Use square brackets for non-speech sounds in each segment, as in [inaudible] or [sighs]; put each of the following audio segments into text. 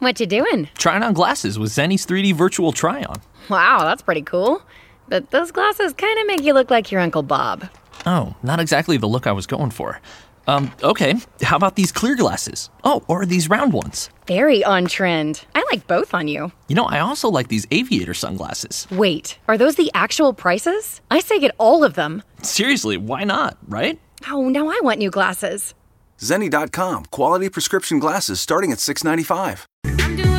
What you doing? Trying on glasses with Zenni's 3D virtual try on. Wow, that's pretty cool. But those glasses kind of make you look like your Uncle Bob. Oh, not exactly the look I was going for. Um, okay, how about these clear glasses? Oh, or these round ones? Very on trend. I like both on you. You know, I also like these aviator sunglasses. Wait, are those the actual prices? I say get all of them. Seriously, why not, right? Oh, now I want new glasses. Zenni.com, quality prescription glasses starting at $6.95. I'm doing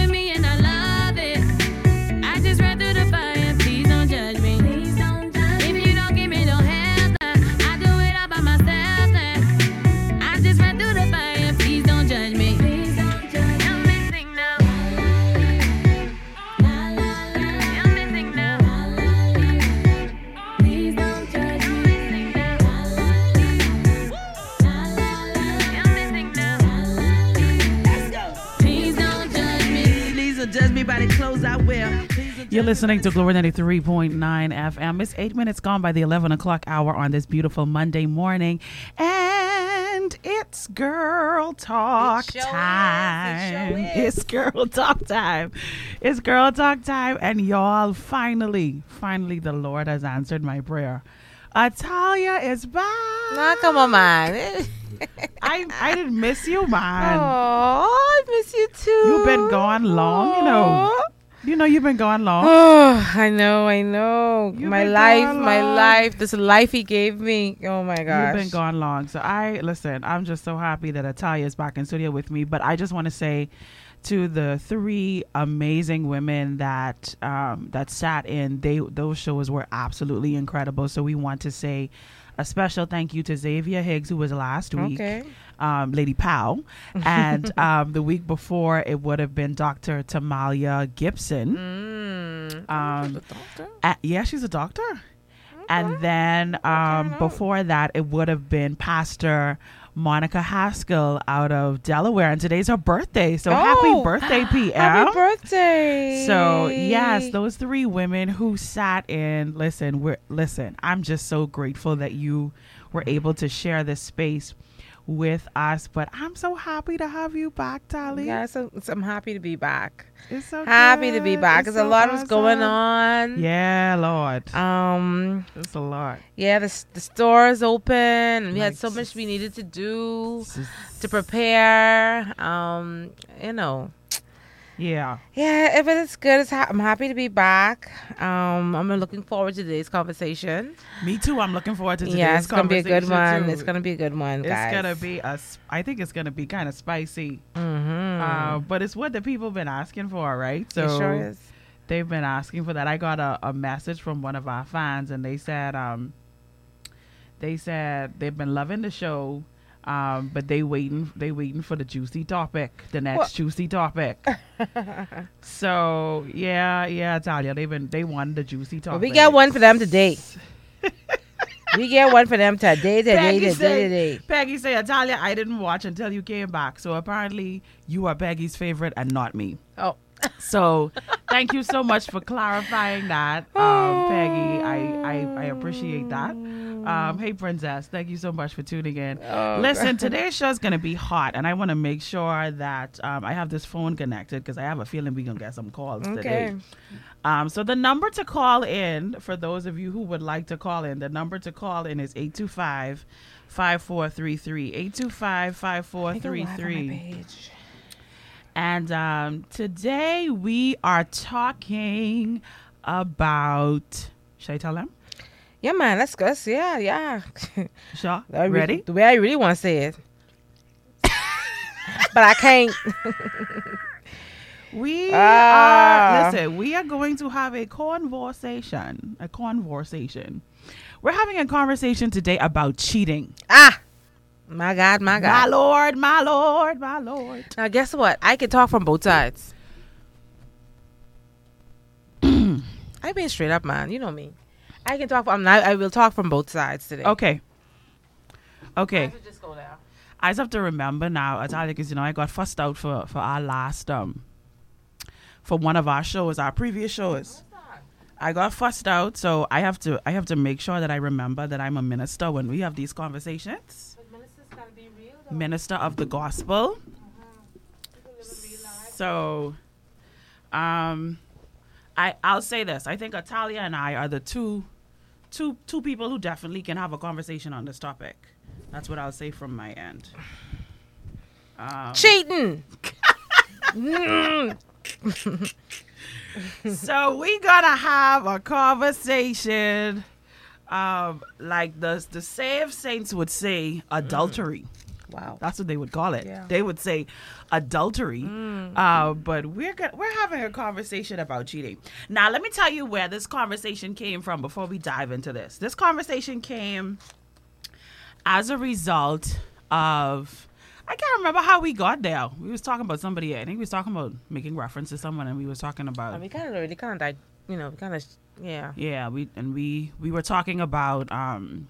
You're listening to Glory 93.9 FM. It's eight minutes gone by the 11 o'clock hour on this beautiful Monday morning. And it's girl talk It is. It time. It's girl talk time. It's girl talk time. And y'all, finally, finally, the Lord has answered my prayer. Italia is back. Nah, come on, man. [laughs] I, I didn't miss you, man. Oh, I miss you too. You've been gone long, you know. You know you've been gone long. Oh, I know, I know. You've my life, my life, this life he gave me. Oh my gosh. You've been gone long. So I listen, I'm just so happy that Italia is back in studio with me. But I just want to say to the three amazing women that um, that sat in, they those shows were absolutely incredible. So we want to say a special thank you to Xavier Higgs, who was last week. Okay. Um, Lady Powell, and [laughs] um, the week before it would have been Dr. Tamalia Gibson. Mm. Um, doctor? uh, yeah, she's a doctor. And then um, before that, it would have been Pastor Monica Haskell out of Delaware. And today's her birthday. So happy Oh, birthday, PM. [gasps] Happy birthday. So yes, those three women who sat in. Listen, we're listen. I'm just so grateful that you were able to share this space with us. But I'm so happy to have you back, Tali. Yes, I'm, I'm happy to be back. It's so Happy to be back. Because a so lot was going on. Yeah, Lord. Um. It's a lot. Yeah, the the store is open, we had so much we needed to do to prepare. Um, you know. Yeah. Yeah, if it's good, it's ha- I'm happy to be back. Um, I'm looking forward to today's conversation. Me too. I'm looking forward to today's yeah, it's gonna be a good one. too. It's gonna be a good one, It's gonna be a. I think it's gonna be kind of spicy. Mm-hmm. Uh, but it's what the people have been asking for, right? So it sure is. they've been asking for that. I got a, a message from one of our fans, and they said, um, they said they've been loving the show, um, but they waiting, they waiting for the juicy topic, the next What? juicy topic. [laughs] so yeah, yeah, Talia, they've been they wanted the juicy Well, topic. we got one for them today. [laughs] we get one for them today, today, Peggy today, say, today. Peggy say, Italia, I didn't watch until you came back. So apparently you are Peggy's favorite and not me. Oh, So thank you so much for clarifying that, um, Peggy. I, I, I appreciate that. Um, hey, Princess, thank you so much for tuning in. Oh, Listen, [laughs] today's show is going to be hot, and I want to make sure that um, I have this phone connected because I have a feeling we're going to get some calls today. okay. Um, so the number to call in for those of you who would like to call in, the number to call in is 825 5433. 825 I go live on my 5433. And um, today we are talking about. Should I tell them? Yeah, man, let's go. Yeah, yeah. Sure. [laughs] Re- Ready? The way I really want to say it. [laughs] but I can't. We Ah. are. Listen, we are going to have a conversation. A conversation. We're having a conversation today about cheating. Ah, my God, my God. My lord, my lord, my lord. Now, guess what? I can talk from both sides. [clears throat] I've been straight up, man. You know me. I can talk. I'm not, I will talk from both sides today. Okay. Okay. I just go there. I just have to remember now, Italia, because you know I got fussed out for for our last um for one of our shows, our previous shows. I got fussed out, so I have to I have to make sure that I remember that I'm a minister when we have these conversations. Minister of the gospel. So, um, I I'll say this. I think Italia and I are the two two two people who definitely can have a conversation on this topic. That's what I'll say from my end. Um, Cheating. [laughs] so we gonna have a conversation, um, like the the saved saints would say, adultery. Wow. That's what they would call it. Yeah. They would say adultery. Uh, but we're go- we're having a conversation about cheating. Now, let me tell you where this conversation came from before we dive into this. This conversation came as a result of I can't remember how we got there. We was talking about somebody. I think we was talking about making reference to someone, and we was talking about And we kind of already kind of, you know, we kind of, yeah. yeah. We and we we were talking about um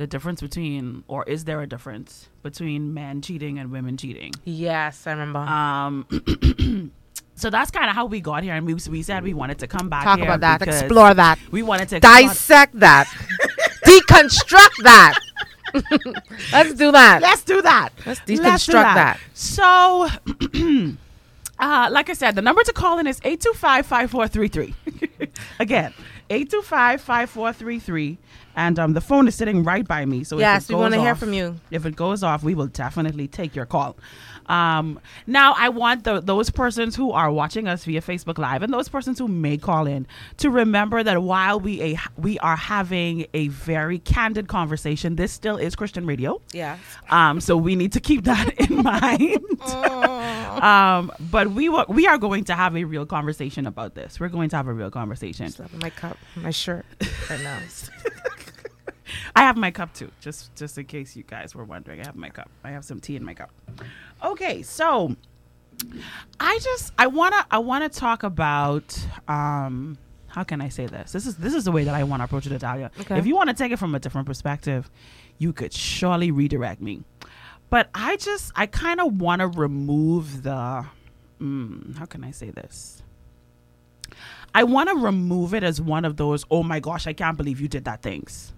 the difference between, or is there a difference between men cheating and women cheating? Yes, I remember. Um, [clears throat] so that's kind of how we got here, and we we said we wanted to come back Talk here about that. Explore that. We wanted to Dissect that. [laughs] Deconstruct that. [laughs] Let's do that. Let's do that. Let's do deconstruct that. So, [clears throat] uh, like I said, the number to call in is 825 5433. [laughs] Again, 825 5433. And um, the phone is sitting right by me. So if Yes, it we want to hear from you. If it goes off, we will definitely take your call. Um, now, I want the, those persons who are watching us via Facebook Live and those persons who may call in to remember that while we a, we are having a very candid conversation, this still is Christian radio. Yeah. Um, so we need to keep that in [laughs] mind. um, but we wa- we are going to have a real conversation about this. We're going to have a real conversation. My cup, my shirt right now. [laughs] I have my cup too, just just in case you guys were wondering. I have my cup. I have some tea in my cup. Okay, so I just I wanna I wanna talk about um how can I say this? This is this is the way that I want to approach it, Italia. Okay. If you want to take it from a different perspective, you could surely redirect me. But I just I kind of want to remove the mm, how can I say this? I want to remove it as one of those oh my gosh, I can't believe you did that things.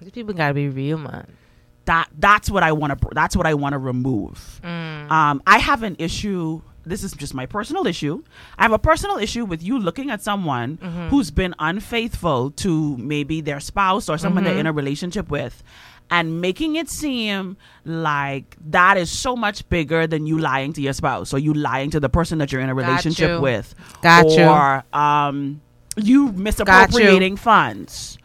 These people gotta be real, man. that that's what I want to that's what I want to remove. Um, I have an issue. This is just my personal issue. I have a personal issue with you looking at someone who's been unfaithful to maybe their spouse or someone they're in a relationship with. And making it seem like that is so much bigger than you lying to your spouse or you lying to the person that you're in a Got relationship you. with. Got you. or um, you misappropriating funds.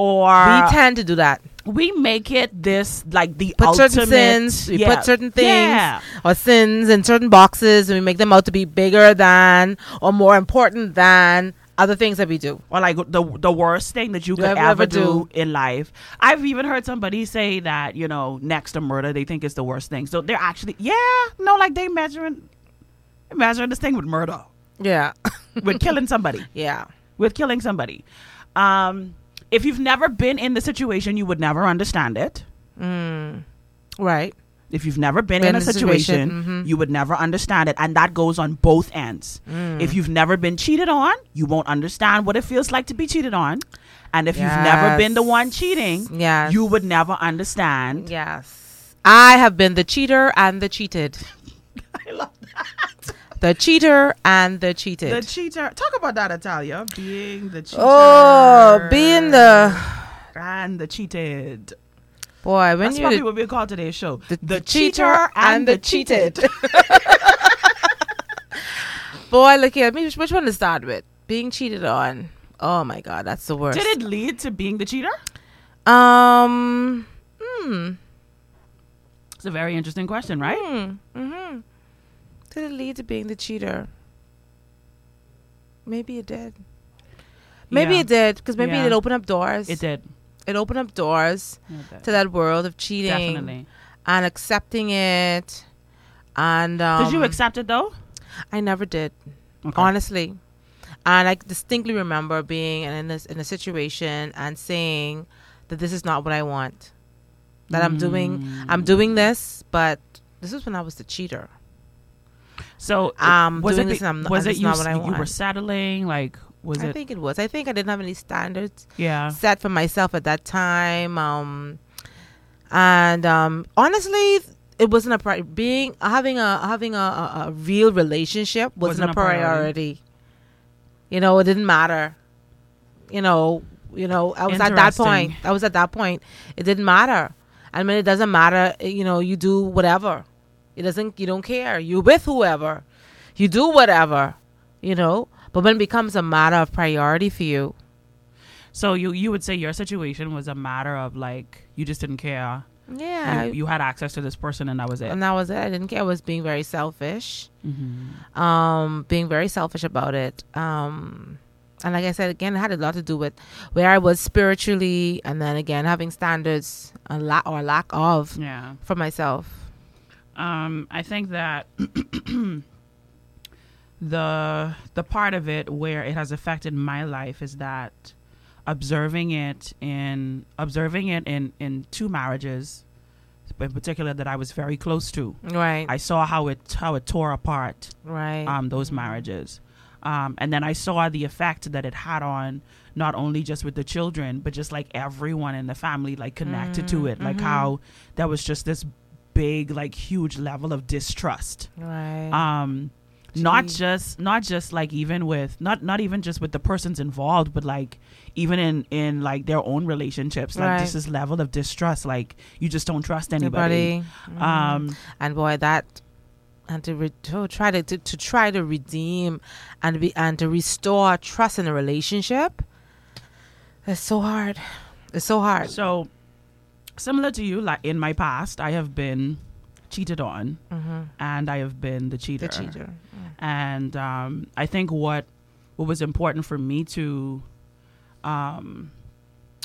Or we tend to do that. we make it this like the Put ultimate certain sins, we yeah. put certain things Yeah. or sins in certain boxes, and we make them out to be bigger than or more important than other things that we do. or like the the worst thing that you You could ever- ever, do, do. in life. I've even heard somebody say that you know next to murder they think it's the worst thing. So they're actually yeah no like they measuring measuring this thing with murder Yeah, with killing somebody [laughs] yeah. with killing somebody. Um, if you've never been in the situation, you would never understand it. Right. If you've never been, Been in a situation, situation, mhm. you would never understand it. And that goes on both ends. Mm. If you've never been cheated on, you won't understand what it feels like to be cheated on. And if you've never been the one cheating, Yes. you would never understand. Yes. I have been the cheater and the cheated. [laughs] I love that. The cheater and the cheated. The cheater. Talk about that, Italia. Being the cheater. oh, being the And the cheated. boy when That's you probably what we call today's show. the, The, cheater and the cheated. [laughs] boy, look here. Which, which one to start with? Being cheated on. Oh my god, that's the worst. Did it lead to being the cheater? Um. Hmm. It's a very interesting question, right? Hmm. Did it lead to being the cheater? Maybe it did. Maybe Yeah. it did because maybe Yeah. it opened up doors. It did. It opened up doors to that world of cheating Definitely. and accepting it. And um, Did you accept it though? I never did. Okay. honestly. And I distinctly remember being in this in a situation and saying that this is not what I want. That I'm doing I'm doing this, but this is when I was the cheater. So Um, was it this I'm- was it you, not what I you were settling like was I it think it was. I think I didn't have any standards yeah set for myself at that time. Um, and um, honestly, it wasn't a pri- being having a having a, a, a real relationship wasn't, Wasn't a a priority. priority. You know, it didn't matter. You know, you know, I was at that point. I was at that point. It didn't matter. I mean, it doesn't matter. You know, you do whatever. It doesn't. You don't care. You with whoever. You do whatever. You know. But when it becomes a matter of priority for you, so you you would say your situation was a matter of like you just didn't care yeah, you, you had access to this person and that was it and that was it. I didn't care. I was being very selfish. Mm-hmm. Um, being very selfish about it. Um, and like I said again, it had a lot to do with where I was spiritually, and then again having standards a lot or lack of yeah for myself. Um i think that [clears throat] the the part of it where it has affected my life is that observing it in observing it in in two marriages in particular that i was very close to Right. i saw how it how it tore apart right. um, those marriages. Um, and then I saw the effect that it had on not only just with the children, but just like everyone in the family, like connected to it. Like how there was just this big, like huge level of distrust. right. Um, not just not just like even with not not even just with the persons involved, but like even in in like their own relationships. Like Right. just this level of distrust. Like you just don't trust anybody. Anybody. Um, and boy that and to, re- to try to, to to try to redeem and be and to restore trust in a relationship it's so hard it's so hard So, similar to you, like in my past, I have been cheated on, and I have been the cheater. the cheater And um, I think what what was important for me to um,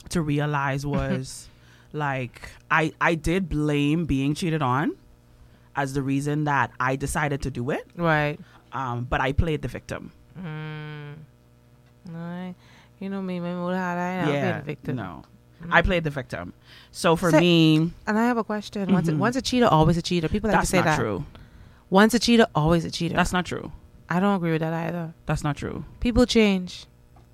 to realize [laughs] was like I I did blame being cheated on as the reason that I decided to do it, right. Um, but I played the victim. right you know me what I I yeah, the victim. no, I played the victim. So for So- me, and I have a question once a, Mhm. once a cheater always a cheater people like to say that. That's not that true. once a cheater always a cheater That's not true. I don't agree with that either That's not true. people change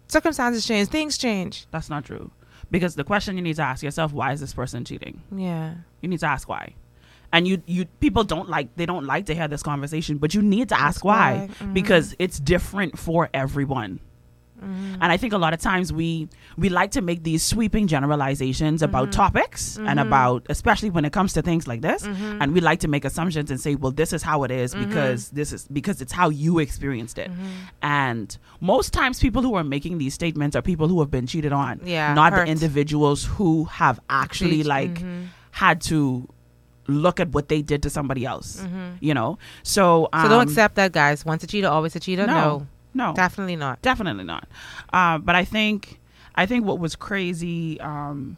circumstances change things change That's not true. Because the question you need to ask yourself, why is this person cheating? yeah You need to ask why. And you you people don't like they don't like to hear this conversation, but you need to ask, why, why. Mhm. because it's different for everyone. And I think a lot of times we we like to make these sweeping generalizations about mm-hmm. topics and mm-hmm. about especially when it comes to things like this. Mm-hmm. And we like to make assumptions and say well this is how it is because this is because it's how you experienced it. And most times people who are making these statements are people who have been cheated on, Yeah, not hurt. the individuals who have actually like had to look at what they did to somebody else. You know, so um, so don't um, accept that guys. Once a cheater always a cheater? No, no, no, definitely not definitely not. Uh, but I think I think what was crazy um,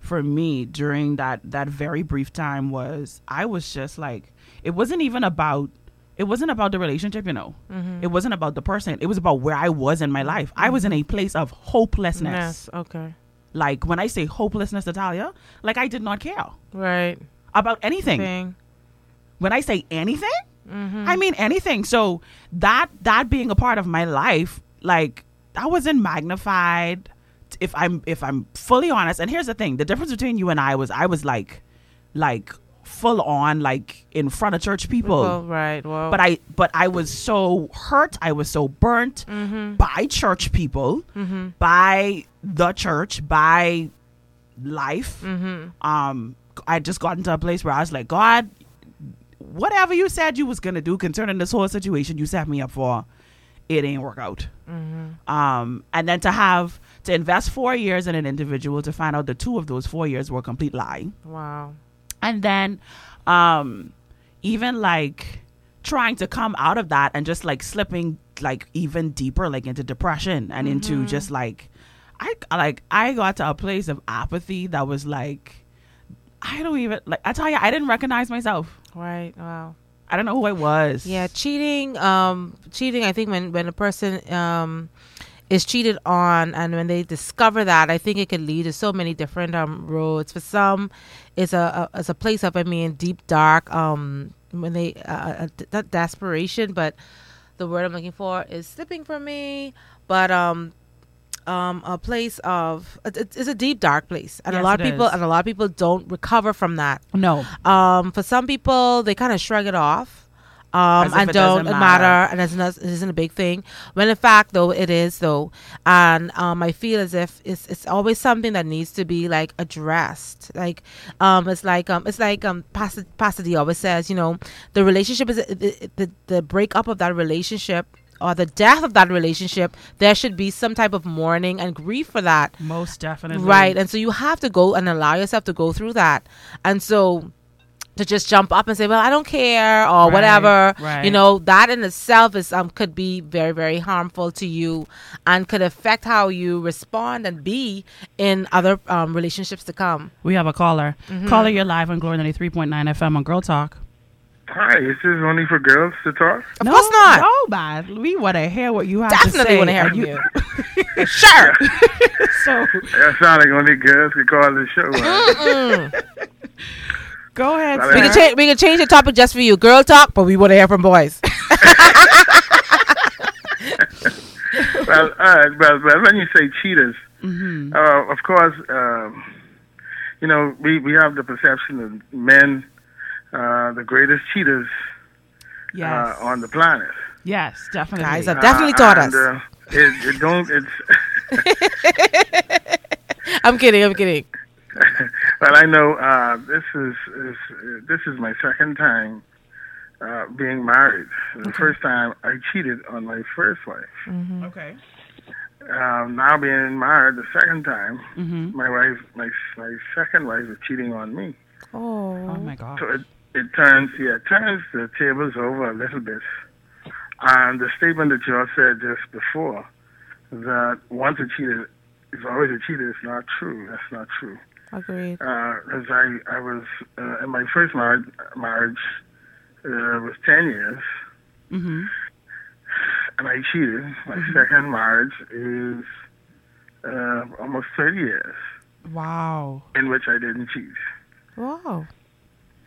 for me during that that very brief time was I was just like it wasn't even about it wasn't about the relationship, you know. It wasn't about the person. It was about where I was in my life. I was in a place of hopelessness. yes okay Like when I say hopelessness, Natalia, like I did not care right about anything thing when I say anything, Mm-hmm. I mean anything. So that that being a part of my life, like that wasn't magnified. If I'm if I'm fully honest, and here's the thing: the difference between you and I was I was like, like full on like in front of church people. well right well but I but I was so hurt. I was so burnt mm-hmm. by church people, mm-hmm. by the church, by life. Um, I just got into a place where I was like, God, whatever you said you was gonna do concerning this whole situation you set me up for, it ain't work out. Um, and then to have to invest four years in an individual to find out the two of those four years were a complete lie. Wow. And then um even like trying to come out of that and just like slipping like even deeper like into depression and into just like i like i got to a place of apathy that was like i don't even like i tell you i didn't recognize myself right wow i don't know who i was Yeah, cheating. Um, cheating. I think when when a person um is cheated on, and when they discover that, I think it could lead to so many different um roads. For some, it's a, a it's a place of I mean deep dark um when they uh, uh, not desperation, but the word I'm looking for is slipping from me. But um um a place of it- it's it's a deep dark place, and a lot of people is. and a lot of people don't recover from that. No. Um, for some people, they kind of shrug it off. Um, and don't matter, matter. and it's not, it isn't a big thing. When in fact, though, it is though, and um, I feel as if it's it's always something that needs to be like addressed. Like, um, it's like um, it's like um, Pastor Pastor D always says, you know, the relationship is the the, the breakup of that relationship or the death of that relationship. There should be some type of mourning and grief for that. Most definitely. Right. And so you have to go and allow yourself to go through that. And so to just jump up and say, Well, I don't care or Right, whatever. right. You know, that in itself is um could be very, very harmful to you and could affect how you respond and be in other um, relationships to come. We have a caller. Mm-hmm. Caller, you're live on Glory 93.9 FM on Girl Talk. Hi, is this only for girls to talk? Of course not. No, man. We want to hear what you have Definitely to say. Definitely want to hear from you. [laughs] sure. [laughs] So That sounds like only girls could call the show. Right? go ahead. We can change we can change the topic just for you. Girl talk, but we want to hear from boys. [laughs] well, all right, well, well, when you say cheaters, Mm-hmm. uh, of course, um, you know, we, we have the perception of men, uh, the greatest cheaters Yes. uh, on the planet. yes, definitely. Guys have definitely taught and, us. Uh, it, it don't. It's [laughs] I'm kidding, I'm kidding. [laughs] well, I know uh, this is, is uh, this is my second time uh, being married. The first time I cheated on my first wife. okay. Um, now being married the second time, Mm-hmm. my wife, my my second wife, is cheating on me. Oh, Oh. my God. So it it turns yeah, it turns the tables over a little bit. And the statement that you all said just before that once a cheater is always a cheater is not true. That's not true. Agreed. Because I I was uh, in my first marriage marriage uh, was ten years, Mm-hmm. and I cheated. My second marriage is uh, almost thirty years. Wow. in which I didn't cheat. Wow.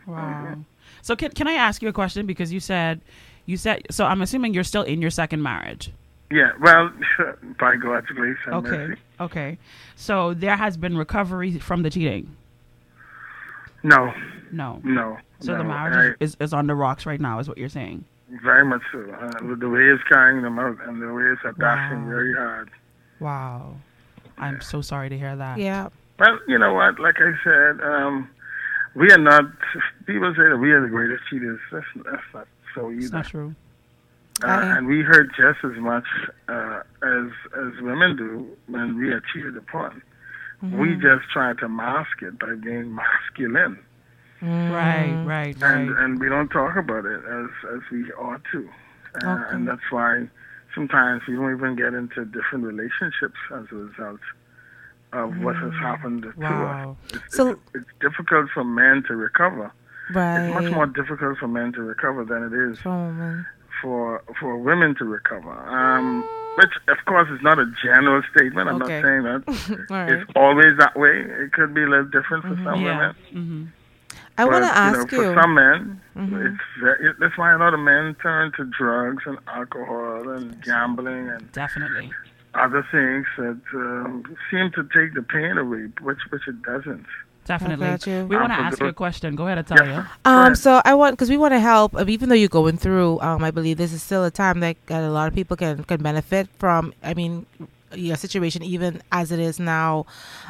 Wow. So can can I ask you a question because you said you said so I'm assuming you're still in your second marriage. Yeah, well, [laughs] by God's grace and Okay. mercy. Okay. So there has been recovery from the cheating. No, No. no. So no. the marriage I- is, is on the rocks right now is what you're saying. very much so. Uh, the way it's carrying them out and the way it's attacking Wow. very hard. Wow. I'm so sorry to hear that. Yeah. Well, you know what? Like I said, um, we are not. People say that we are the greatest cheaters. That's, that's not so It's either. not true. Uh, and we hurt just as much uh, as as women do when we are cheated upon. Mm-hmm. We just try to mask it by being masculine. Right, right, and right. and we don't talk about it as as we ought to, uh, Okay. and that's why sometimes we don't even get into different relationships as a result of what has happened to Wow. us. It's, So- it's, it's difficult for men to recover. Right. It's much more difficult for men to recover than it is for for women to recover. Um, which of course is not a general statement. I'm Okay. not saying that [laughs] right. it's always that way. It could be a little different for some Yeah. women. Mm-hmm. I want to ask know, you. Mm-hmm. For some men, it's very, it, that's why a lot of men turn to drugs and alcohol and gambling and Definitely. Other things that um, seem to take the pain away, which which it doesn't. Definitely. We want to Um, ask you a question. Go ahead, Yes, Italia. sir. Um, so I want because we want to help. uh, Even though you're going through, um, I believe this is still a time that, that a lot of people can can benefit from. I mean, your situation even as it is now.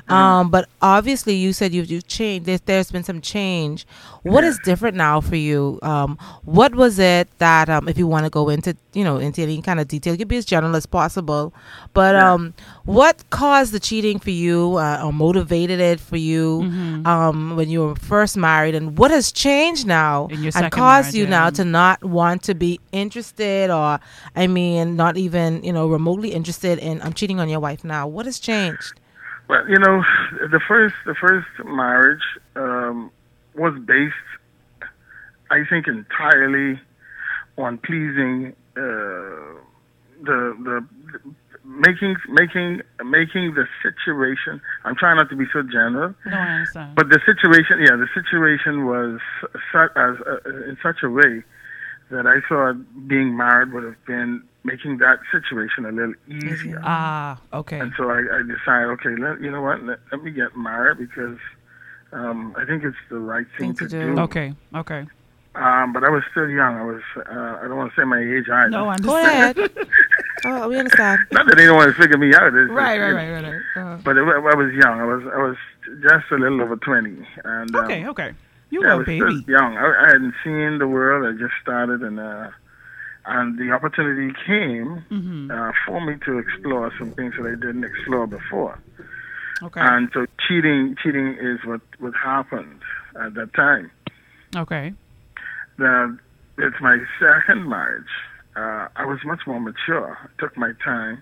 Um, but obviously, you said you've you've changed. There's, there's been some change. What is different now for you? Um, what was it that um, if you want to go into you know into any kind of detail, you can be as general as possible. But Yeah. um, what caused the cheating for you, uh, or motivated it for you Mm-hmm. um, when you were first married, and what has changed now and caused marriage, you yeah. now to not want to be interested, or I mean, not even you know remotely interested in I'm cheating on your wife now? What has changed? Well, you know, the first the first marriage um, was based, I think, entirely on pleasing uh, the the making making making the situation. I'm trying not to be so general, No, I understand. but the situation, yeah, the situation was such as uh, in such a way that I thought being married would have been making that situation a little easier. ah, okay. And so I, I decided, okay, let, you know what? Let, let me get married because um, I think it's the right thing, Thing to to, do. do. Okay, okay. Um, but I was still young. I was. Uh, I don't want to say my age either. No, I [laughs] Go understand. ahead. [laughs] oh, we understand. Not that they don't want to figure me out. It's, Right, right, right, right, right. Uh, But it, I was young. I was. I was just a little over twenty. And um, okay, okay. You yeah, were a baby. still young. I, I hadn't seen the world. I just started, and uh, and the opportunity came Mm-hmm. uh, for me to explore some things that I didn't explore before. Okay, And so cheating, cheating is what what happened at that time. okay. Now, it's my second marriage. Uh, I was much more mature. I took my time,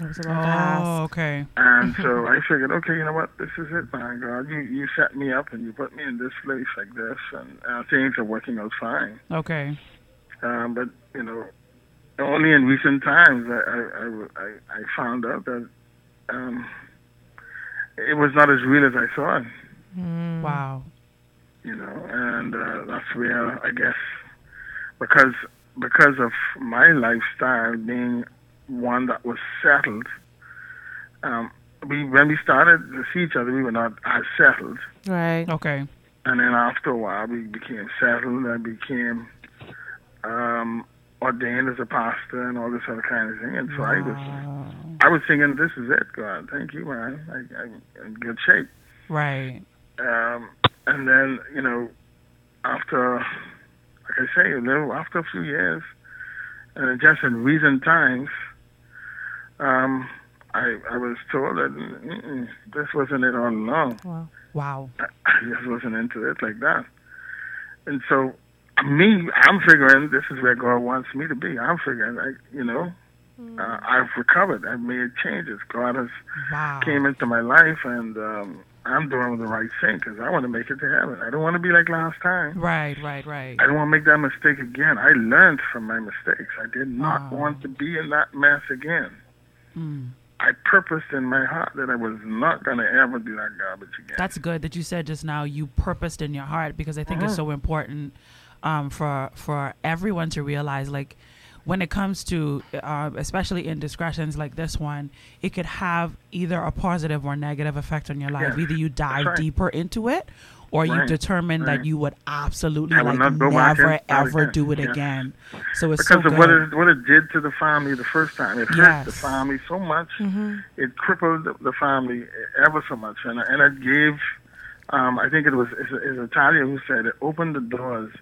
I was about to ask. Oh, okay. And so I figured, okay, you know what? This is it, my God. You you set me up and you put me in this place like this, and uh, things are working out fine. Okay. Um, but you know, only in recent times I I, I, I I found out that um, it was not as real as I thought. Wow. You know, and uh, that's where I guess because because of my lifestyle being one that was settled. Um, we when we started to see each other, we were not as settled. Right. Okay. And then after a while, we became settled. I became um, ordained as a pastor and all this other kind of thing. And so I was, I was thinking, this is it, God. Thank you, man. I, I'm in good shape. Right. Um, and then, you know, after, like I say, a little after a few years, and just in recent times, um, I I was told that this wasn't it all along. Wow. Wow. I just wasn't into it like that. And so, me, I'm figuring this is where God wants me to be. I'm figuring, like, you know, uh, I've recovered. I've made changes. God has Wow. came into my life, and um, I'm doing the right thing because I want to make it to heaven. I don't want to be like last time. Right, right, right. I don't want to make that mistake again. I learned from my mistakes. I did not Wow. want to be in that mess again. Mm. I purposed in my heart that I was not going to ever do that garbage again. That's good that you said just now you purposed in your heart because I think Uh-huh. it's so important um, for for everyone to realize like when it comes to uh, especially indiscretions like this one, it could have either a positive or negative effect on your life. Either you dive right. deeper into it or you Right, determine that you would absolutely I like not go back never in- ever again. do it Yeah. again. So it's because so of what it, what it did to the family the first time. It hurt the family so much. Mm-hmm. It crippled the, the family ever so much, and and it gave. Um, I think it was it's, it's Italia who said it opened the doors.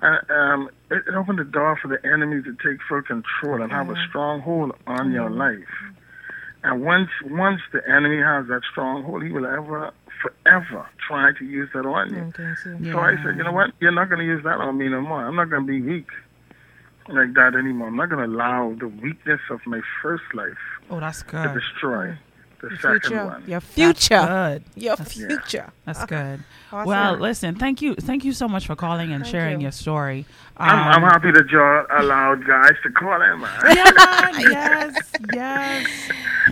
Uh, um, it, it opened the door for the enemy to take full control and have a stronghold on your life. And once once the enemy has that stronghold, he will ever forever try to use that on you. Okay, so- So I said, you know what? You're not going to use that on me no more. I'm not going to be weak like that anymore. I'm not going to allow the weakness of my first life Oh, that's good. to destroy the Your second future. one. Your That's future. good. Your That's- future. That's [laughs] good. Awesome. Well, listen, thank you, thank you so much for calling and Thank sharing you. your story. I'm, I'm Um, happy that y'all allowed guys to call in. Yeah, [laughs] yes, yes.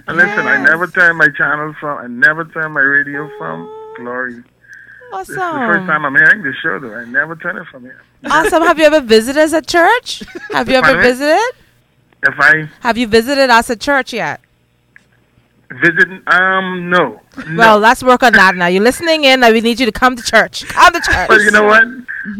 And listen, I never turn my channel from, I never turn my radio from Glory. This is the first time I'm hearing this show, though. I never turn it from here. Awesome. Have you ever visited us at church? [laughs] Have you ever visited? If I Have you visited us at church yet? Visit, um, no. Well, no. let's work on that now. You're listening in, and we need you to come to church. Come to church. But you know what?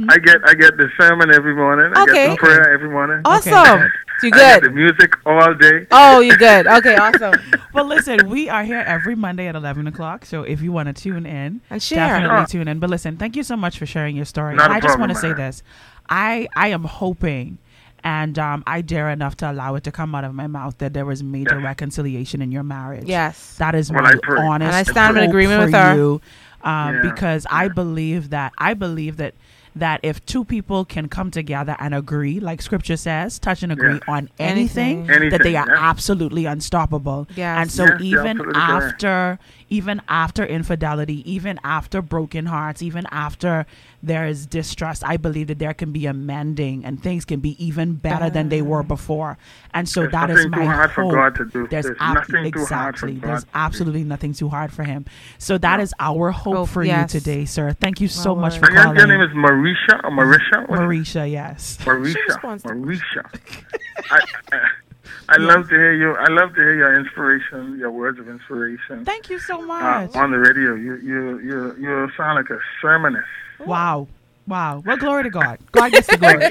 I get I get the sermon every morning. I Okay. get the prayer every morning. Awesome. You good? I get the music all day. Oh, you good? Okay, awesome. [laughs] Well, listen, we are here every Monday at 11 o'clock. So if you want to tune in, And share. definitely Sure. tune in. But listen, thank you so much for sharing your story. Not and a I just want to say this I, I am hoping. And um, I dare enough to allow it to come out of my mouth that there was major Yes. reconciliation in your marriage. Yes. That is Well, my I pray. honest And I stand in agreement with her. you, um, Yeah. because I believe that I believe that that if two people can come together and agree, like Scripture says, touch and agree Yeah. on anything, Anything. that they are yeah. absolutely unstoppable. Yes. And so Yes, even after. correct. After even after infidelity, even after broken hearts, even after there is distrust, I believe that there can be a mending and things can be even better than they were before. And so There's that is my too hard for hope. God to do. There's, There's ab- nothing too hard for exactly. God There's to do. absolutely nothing too hard for him. So that is our hope Hope, for yes. you today, sir. Thank you so My much for And your, calling. your name is Mericha or Mericha? Mericha, yes. Mericha. Mericha. [laughs] I, I, I love to hear you. I love to hear your inspiration, your words of inspiration. Thank you so uh, much. on the radio. You you you you sound like a sermonist. wow. Wow. Well, glory to God. God gets the glory.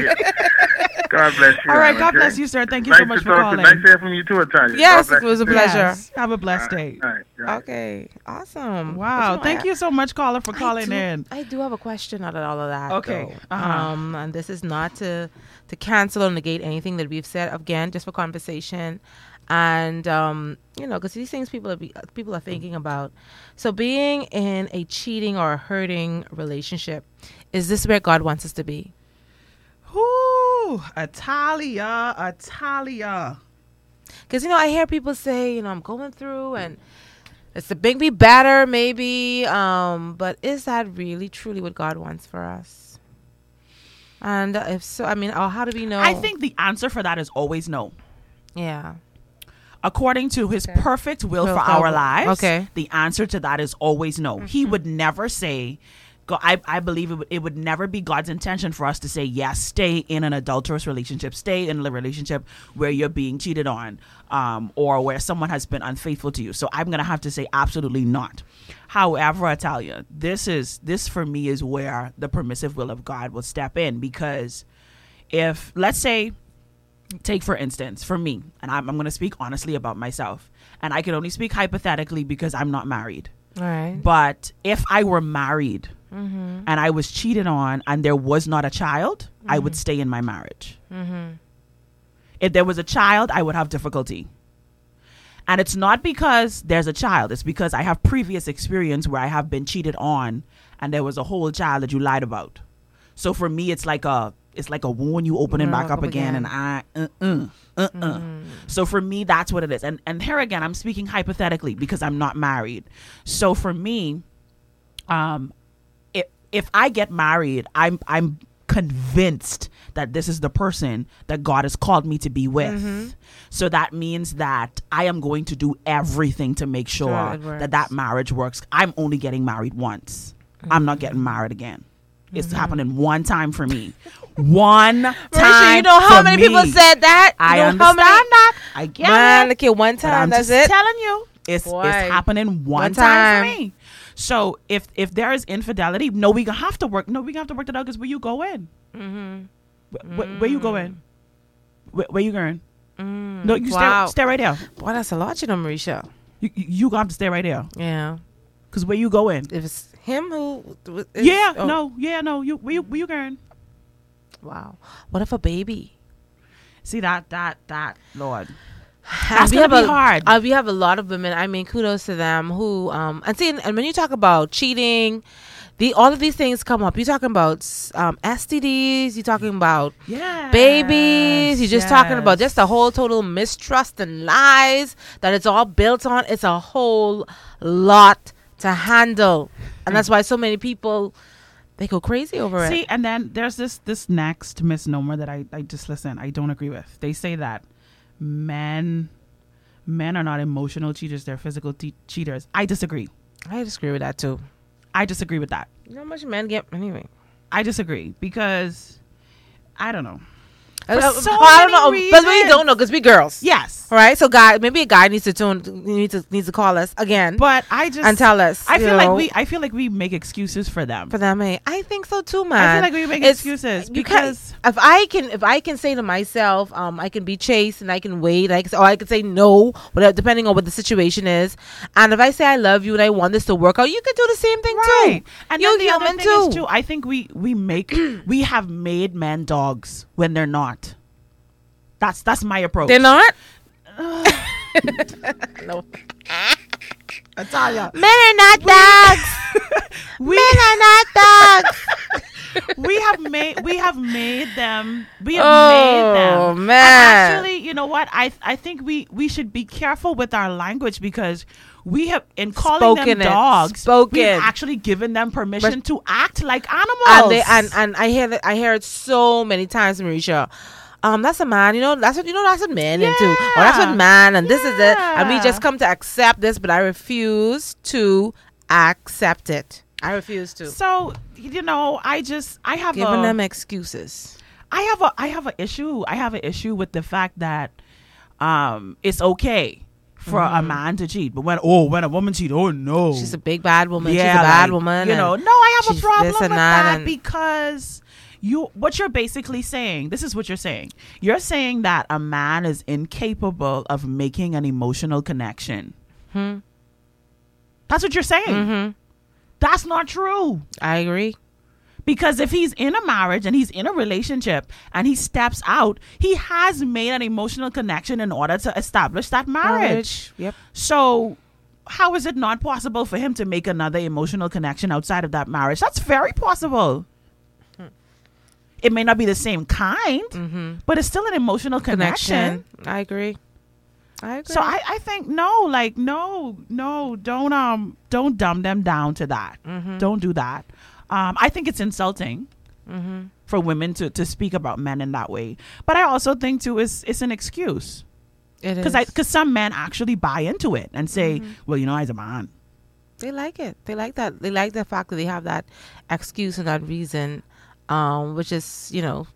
Thank you. God bless you. All right. okay? God bless you, sir. Thank you nice so much to for talk calling. To, nice to hear from you too, Italia. Yes, God bless it was a pleasure. Yes. Have a blessed day. All right, all right. Okay, awesome. Wow. But Thank I- you so much, caller, for I calling do- in. I do have a question out of all of that. Okay, uh-huh. Um, and this is not to to cancel or negate anything that we've said. Again, just for conversation, and um, you know, because these things people are be, people are thinking about. So, being in a cheating or a hurting relationship, is this where God wants us to be? Whoo, Italia, Italia. Because you know, I hear people say, you know, I'm going through and. It's to make me better, maybe. Um, but is that really truly what God wants for us? And uh, if so, I mean, oh, how do we know? I think the answer for that is always no. Yeah. According to his perfect will, Will for for- our lives, okay. the answer to that is always no. He would never say, go, I, I believe it would, it would never be God's intention for us to say, yes, stay in an adulterous relationship, stay in a relationship where you're being cheated on um, or where someone has been unfaithful to you. So I'm going to have to say, absolutely not. However, Italia, this is this for me is where the permissive will of God will step in because if let's say take for instance for me and i'm, I'm going to speak honestly about myself and i can only speak hypothetically because i'm not married All right. but if i were married and i was cheated on and there was not a child i would stay in my marriage. If there was a child i would have difficulty. And it's not because there's a child it's because i have previous experience where i have been cheated on and there was a whole child that you lied about. So for me it's like a it's like a wound you opening back up again, and i uh-uh, uh-uh. so for me that's what it is. And and here again i'm speaking hypothetically because i'm not married. So for me um if i get married i'm i'm convinced that this is the person that god has called me to be with mm-hmm. so that means that i am going to do everything to make sure Sure, that that marriage works i'm only getting married once i'm not mm-hmm. getting married again it's mm-hmm. happening one time for me [laughs] one time Mericha, you know how many me. people said that? You i know understand how many- that i get Man, it okay, one but time, I'm that's it. telling you, it's Boy. it's happening one, One time. time. for me. So if if there is infidelity, no, we gonna have to work. No, we gonna have to work that out. Cause where you going? Mm-hmm. Where, where you going? Where, where you going? No, you Mm. Wow. stay, stay right there. Boy, that's a lot, you know, Mericha. You, you you gonna have to stay right there. Yeah. Cause where you going? If it's him who. yeah, oh, no, yeah, no. You where you where you going? Wow. What if a baby? See that that that Lord. That's we gonna have be a, hard. Uh, we have a lot of women. I mean, kudos to them who um and see, and when you talk about cheating, the all of these things come up. You're talking about um, STDs. You're talking about Yeah. babies. You're just talking about just a whole total mistrust and lies that it's all built on. It's a whole lot to handle, and that's why so many people they go crazy over it. See, and then there's this this next misnomer that I, I just listen, I don't agree with. They say that men men are not emotional cheaters, they're physical te- cheaters. I disagree. I disagree with that too. I disagree with that. You know how much men get anyway. I disagree because I don't know. Uh, so I don't know, many but we don't know because we girls. Yes. All right. So, guy, maybe a guy needs to tune needs to needs to call us again. But I just and tell us. I feel like we I feel like we make excuses for them. for them. eh? I think so too, man. I feel like we make It's- excuses because- if I can if I can say to myself, um, I can be chased and I can wait, like or I can say no, whatever, depending on what the situation is. And if I say I love you and I want this to work out, you can do the same thing Right. too. And You're the other human thing too. is too. I think we we make we have made men dogs when they're not. That's that's my approach. They're not. [sighs] no. Italia. Men are not dogs. [laughs] We Men are not dogs. [laughs] we have made we have made them we have Oh, made them Oh man. actually you know what i i think we we should be careful with our language because we have in calling Spoken them dogs Spoken. we've actually given them permission to act like animals and they and, and I hear that I hear it so many times, Mericha. Um, that's a man, you know. That's what you know. That's what men into, or that's what man, and this is it. And we just come to accept this, but I refuse to accept it. I refuse to. so you know i just i have Giving a, them excuses. I have a I have an issue. I have an issue with the fact that um it's okay for a Mm-hmm. man to cheat, but when oh when a woman cheat, oh no, She's a big bad woman. yeah, She's a bad like, woman. You know, no, I have a problem with that that because you what you're basically saying. This is what you're saying. You're saying that a man is incapable of making an emotional connection. Hmm. That's what you're saying. Mm-hmm. That's not true. I agree. Because if he's in a marriage and he's in a relationship and he steps out, he has made an emotional connection in order to establish that marriage. Yep. So, how is it not possible for him to make another emotional connection outside of that marriage? That's very possible. It may not be the same kind, but it's still an emotional connection. Connection. I agree. I agree. So I, I think no, like no, no, don't um don't dumb them down to that. Mm-hmm. Don't do that. Um, I think it's insulting Hmm. for women to, to speak about men in that way. But I also think too is it's an excuse it because is. I because some men actually buy into it and say, Mm-hmm. well, you know, as a man, They like it. They like that. They like the fact that they have that excuse and that reason, um, which is you know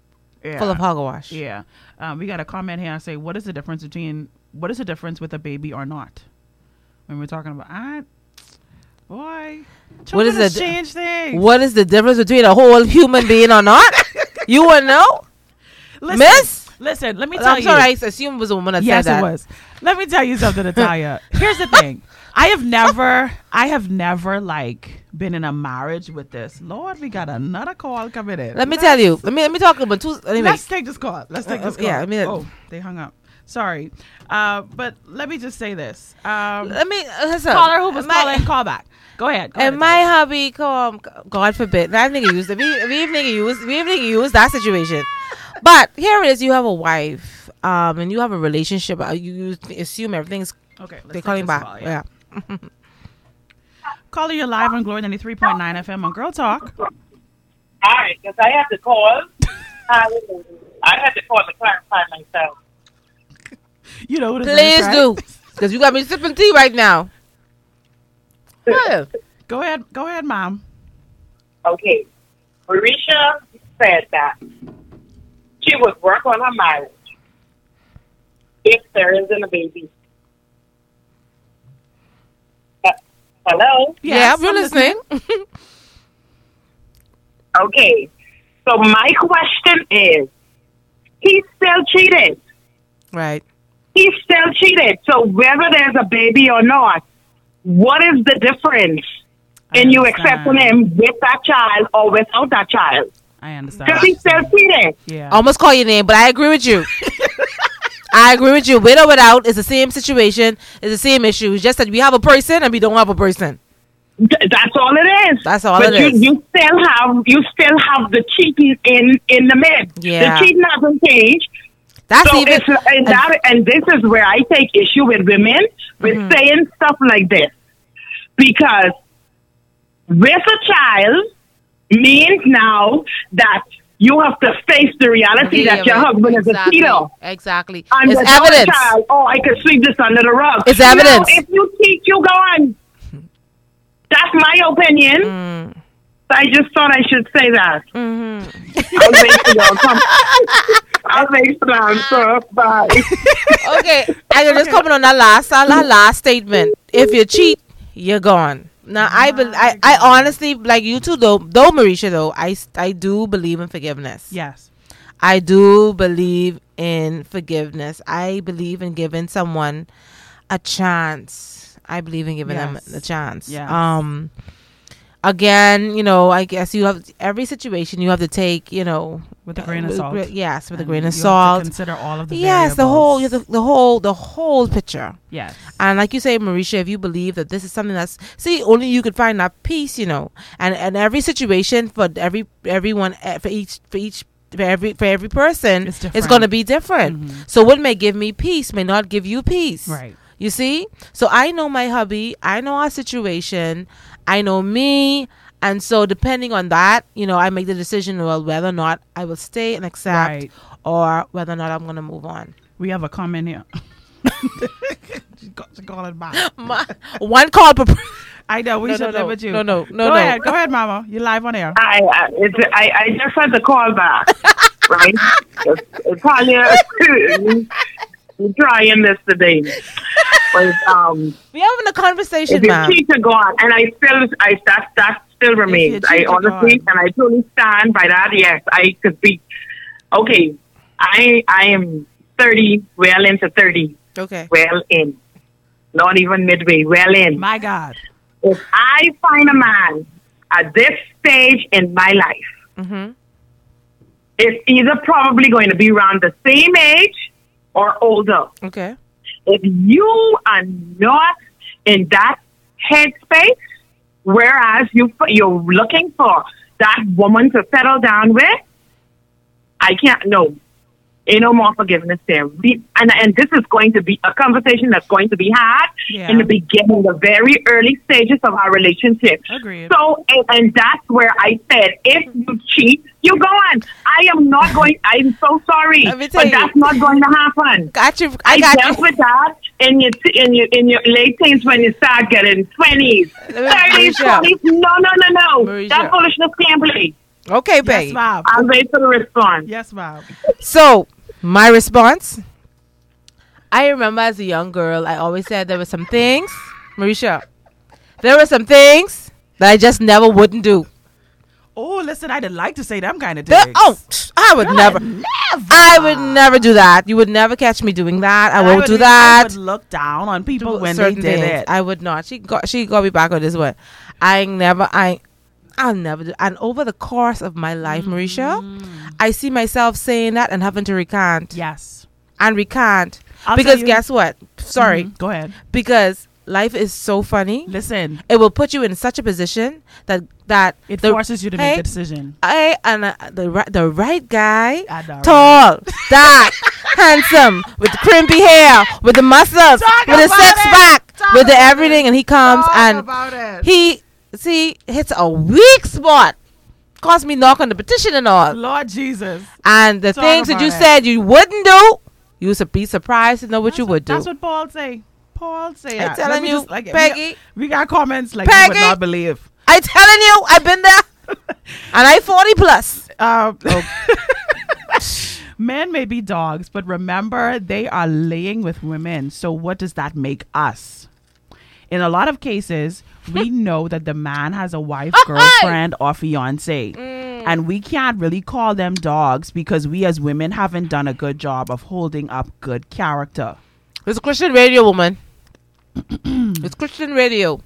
full of hogwash. Yeah. Um, we got a comment here. I say, what is the difference between what is the difference with a baby or not? When we're talking about, I, boy, What is the- change things? What is the difference between a whole human being or not? [laughs] you to know, Listen, Miss? Listen, let me tell I'm you. sorry. I assume it was a woman that yes, said that. it was. Let me tell you something, Italia. Here's the thing. I have never, I have never like been in a marriage with this. Lord, we got another call coming in. Let me tell you. Let me let me talk about two. Anyway, Let's take this call. Let's take Uh, this uh, call. yeah, I mean- oh, they hung up. Sorry, uh, but let me just say this. Um, let me uh, listen. caller who was My- calling, call back. Go ahead. Go ahead, And my hubby, come, God forbid, that nigga used, we, we nigga used, we nigga used that situation. But here it is, you have a wife, um, and you have a relationship. You, you assume everything's. Okay, they're calling back. call, yeah. yeah. [laughs] Caller, you're live on Glory 93.9 FM on Girl Talk. All right, because I had to call. [laughs] I, I had to call to clarify myself. You know what it is, Please right? do, because you got me sipping tea right now. Yeah. [laughs] Go ahead. Go ahead, mom. Okay. Mericha said that she would work on her marriage if there isn't a baby. Hello? yeah, we're listening. [laughs] Okay. So my question is, he still cheated. right. He still cheated. So whether there's a baby or not, what is the difference in you accepting him with that child or without that child? I understand. Because he still cheated. Yeah. Almost call your name, but I agree with you. [laughs] I agree with you. With or without, it's the same situation. It's the same issue. It's just that we have a person and we don't have a person. That's all it is. That's all but it you, is. you still have you still have the cheating in in the mix. Yeah. The cheating hasn't changed. That's so even- it's, and that and this is where I take issue with women with Mm-hmm. saying stuff like this because with a child means now that you have to face the reality that your Yeah, husband is a exactly. cheater. Exactly. And it's evidence. Child, oh, I could sweep this under the rug. It's evidence. if you cheat, you gone. That's my opinion. Mm. I just thought I should say that. Mm-hmm. I'll for y'all come. I'll make some answer. Bye. okay, I can just comment on that last that last statement. If you cheat, you're gone. Now I, bel I I honestly like you too though though Mericha though I I do believe in forgiveness. Yes. I do believe in forgiveness. I believe in giving someone a chance. I believe in giving Yes. them a chance. Yes. Um again, you know, I guess you have every situation you have to take, you know, With a grain of salt. Yes, with a grain of you have to salt. consider all of the Yes, the whole variables. to- the whole the whole picture. Yes. And like you say, Mericha, if you believe that this is something that's see, only you could find that peace, you know. And and every situation for every everyone eh, for each for each for every for every person It's it's going to be different. Mhm. So what may give me peace may not give you peace. Right. You see? So I know my hubby, I know our situation, I know me, and so depending on that, you know, I make the decision well whether or not I will stay and accept Right. or whether or not I'm going to move on. We have a comment here. She got- she call it back. [laughs] My, one call per I know we No, should no, live no. with you. No, no, no, Go no. ahead, go ahead, Mama. You're live on air. I, I, it's, I, I just had the call back, right? It's Talia, [laughs] I'm trying this today. But, um, [laughs] We're having a conversation, if you ma'am. cheat, you're gone. And I still, I that, that still remains. I honestly, gone. and I truly stand by that. Yes, I could be. Okay, I, I am 30, well into 30, Okay. well in. Not even midway, well in. My God. if I find a man at this stage in my life, Mm-hmm. it's either probably going to be around the same age or older. Okay. If you are not in that headspace, whereas you you're looking for that woman to settle down with, I can't. No, ain't no more forgiveness there. And and this is going to be a conversation that's going to be had Yeah. in the beginning, the very early stages of our relationship. Agreed. So, and, and that's where I said, if you cheat, you go on. I am not going. I'm so sorry, Let me tell but you. that's not going to happen. Got you. I I, got dealt you. with that in your in your in your late teens when you start getting twenties, thirties, Mericha. twenties. No, no, no, no. Mericha. That foolishness can't play. Okay, Yes, babe. ma'am. I'll wait for the response. Yes, ma'am. So, my response I remember as a young girl, I always said there were some things, Mericha, there were some things that I just never wouldn't do. Oh, listen, I didn't like to say them kind of things. oh, I would never, never. I would never do that. You would never catch me doing that. I I won't would- do I that. would look down on people do when they did things. it. I would not. She got she got me back on this one. I never I I'll never do and over the course of my life, Mericha, Mm. I see myself saying that and having to recant. yes. And recant. I'll because guess what? Sorry. Mhm. Go ahead. Because life is so funny. Listen, It will put you in such a position that that it the- forces you to hey, make a decision. I and uh, the right the right guy, the tall, [laughs] dark, handsome, with the crimpy hair, with the muscles, Talk with the six it. pack, Talk with the everything, and he comes Talk and he see hits a weak spot. Caused me knock on the petition and all. Lord Jesus. And the Talk things that you it. said you wouldn't do, you would be surprised to know what you would do. That's what Paul say. Paul say. I'm telling you, just, like, we Peggy. got- We got, comments like you would not believe. I telling you, I've been there, [laughs] and I forty plus. Um, Oh. [laughs] men may be dogs, but remember they are laying with women. So what does that make us? In a lot of cases, we [laughs] know that the man has a wife, girlfriend, or fiance. And we can't really call them dogs because we as women haven't done a good job of holding up good character. It's a Christian radio, woman. [clears throat] it's Christian radio.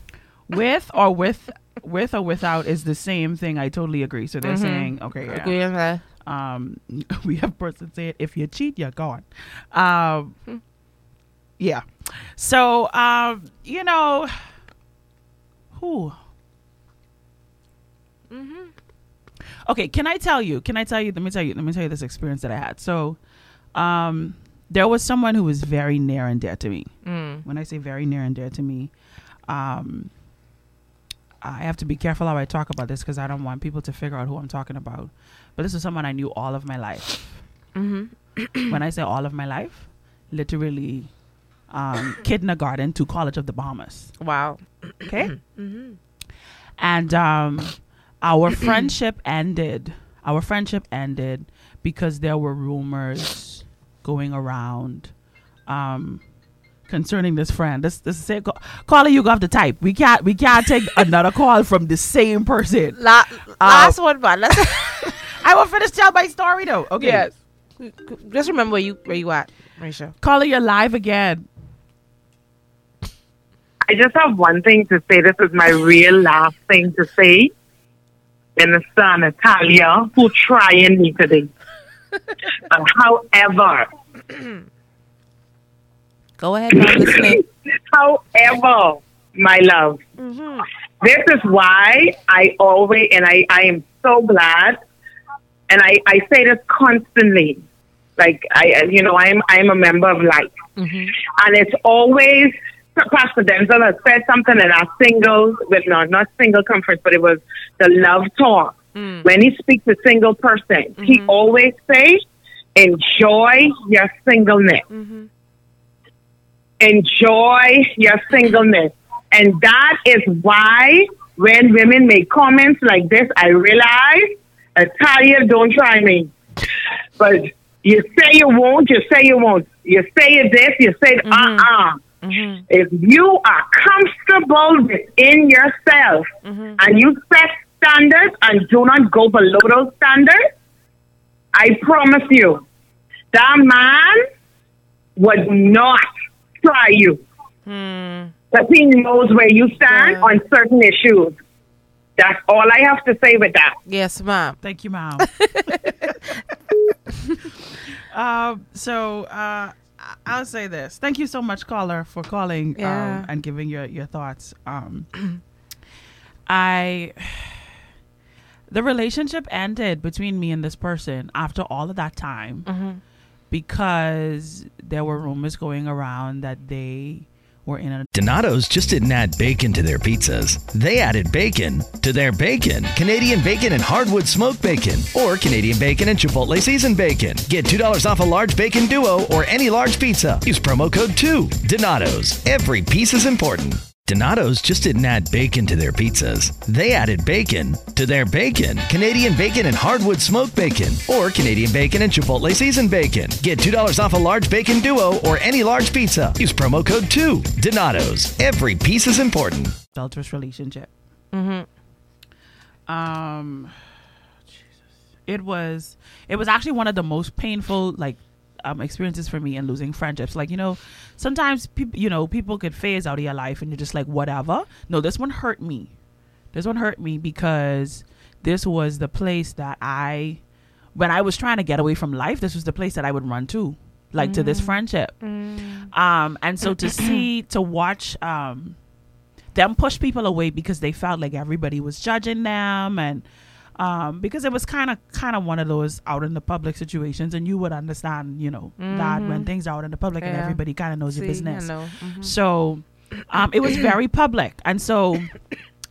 With or with with or without is the same thing. I totally agree. So they're Mhm. saying, okay, yeah. Agree on that. um [laughs] we have a person saying if you cheat you're gone um yeah so um you know who okay can i tell you can i tell you let me tell you let me tell you this experience that i had so um there was someone who was very near and dear to me Mm. When i say very near and dear to me um I have to be careful how I talk about this because I don't want people to figure out who I'm talking about. But this is someone I knew all of my life. Mm-hmm. [clears throat] when I say all of my life, literally um, [clears throat] kindergarten to College of the Bahamas. Wow. Okay? [clears throat] Mm-hmm. And um, our friendship ended our friendship ended because there were rumors going around um, concerning this friend. This this is it. Caller, you got to type. We can't we can't take [laughs] another call from the same person. La- last one, but let's. [laughs] I will finish tell my story though. Okay. Yes. Just remember where you where you at, Mericha. Caller, you're live again. I just have one thing to say. This is my real last thing to say. And it's uh, Italia who trying me today. [laughs] but however, [clears throat] Go ahead, I'm listening. [laughs] however, my love, mm-hmm. this is why I always, and I, I am so glad, and I, I say this constantly. Like I, you know, I'm I'm a member of Life, mm-hmm. and it's always Pastor Denzel has said something in our singles, with not not single conference, but it was the love talk. Mm. When he speaks to single person, he mm-hmm. always says, "Enjoy your singleness." Enjoy your singleness. And that is why when women make comments like this, I realize, Italia, don't try me. But you say you won't, you say you won't. You say this, you say uh uh If you are comfortable within yourself and you set standards and do not go below those standards, I promise you, that man would not try you. But he knows where you stand on certain issues. That's all I have to say with that. Yes, ma'am. Thank you, ma'am. um, [laughs] [laughs] so uh, I- I'll say this. Thank you so much, caller, for calling Yeah. um, and giving your your thoughts. Um, [clears throat] I [sighs] the relationship ended between me and this person after all of that time because there were rumors going around that they were in a Donato's just didn't add bacon to their pizzas. They added bacon to their bacon. Canadian bacon and hardwood smoked bacon, or Canadian bacon and Chipotle seasoned bacon. Get $2 off a large bacon duo or any large pizza. Use promo code 2. Donato's. Every piece is important. Donato's just didn't add bacon to their pizzas. They added bacon to their bacon. Canadian bacon and hardwood smoked bacon, or Canadian bacon and Chipotle seasoned bacon. Get $2 off a large bacon duo or any large pizza. Use promo code 2. Donato's. Every piece is important. adulterous relationship. Mm-hmm. Um, Jesus. it was it was actually one of the most painful like um experiences for me and losing friendships. Like you know, sometimes people you know people could phase out of your life and you're just like whatever. No, this one hurt me. This one hurt me because this was the place that I when I was trying to get away from life. This was the place that I would run to, like to this friendship. Um, and so to see [clears throat] to watch um them push people away because they felt like everybody was judging them and um, because it was kind of kind of one of those out in the public situations and you would understand you know that when Mhm. things are out in the public and everybody kind of knows your See, I business. know. Mhm. so um, it was very public and so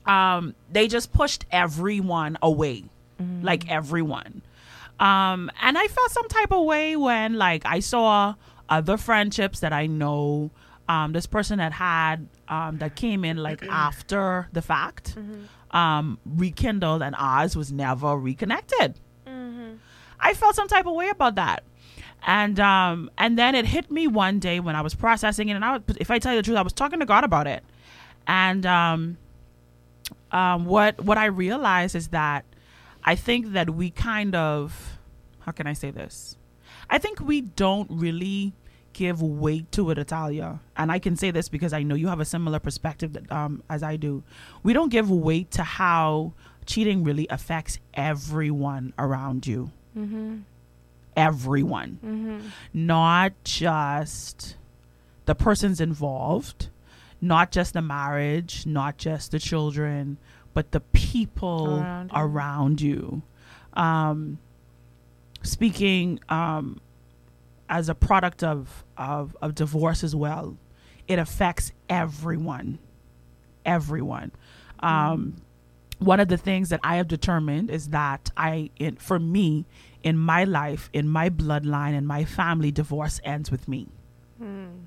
um, they just pushed everyone away. Like everyone. Um, and i felt some type of way when like i saw other friendships that i know um, this person that had um, that came in like after the fact um, rekindled and ours was never reconnected. I felt some type of way about that. And um and then it hit me one day when i was processing it and i was, if i tell you the truth i was talking to god about it. And um um what what i realized is that i think that we kind of how can i say this? I think we don't really give weight to it italia and i can say this because i know you have a similar perspective that, um, as i do we don't give weight to how cheating really affects everyone around you Mm-hmm. everyone Mm-hmm. not just the persons involved, not just the marriage, not just the children, but the people Around around you. you. Um, speaking um, as a product of, of, of divorce as well, it affects everyone. Everyone. Um, one of the things that I have determined is that I, in, for me, in my life, in my bloodline, in my family, divorce ends with me. Mm.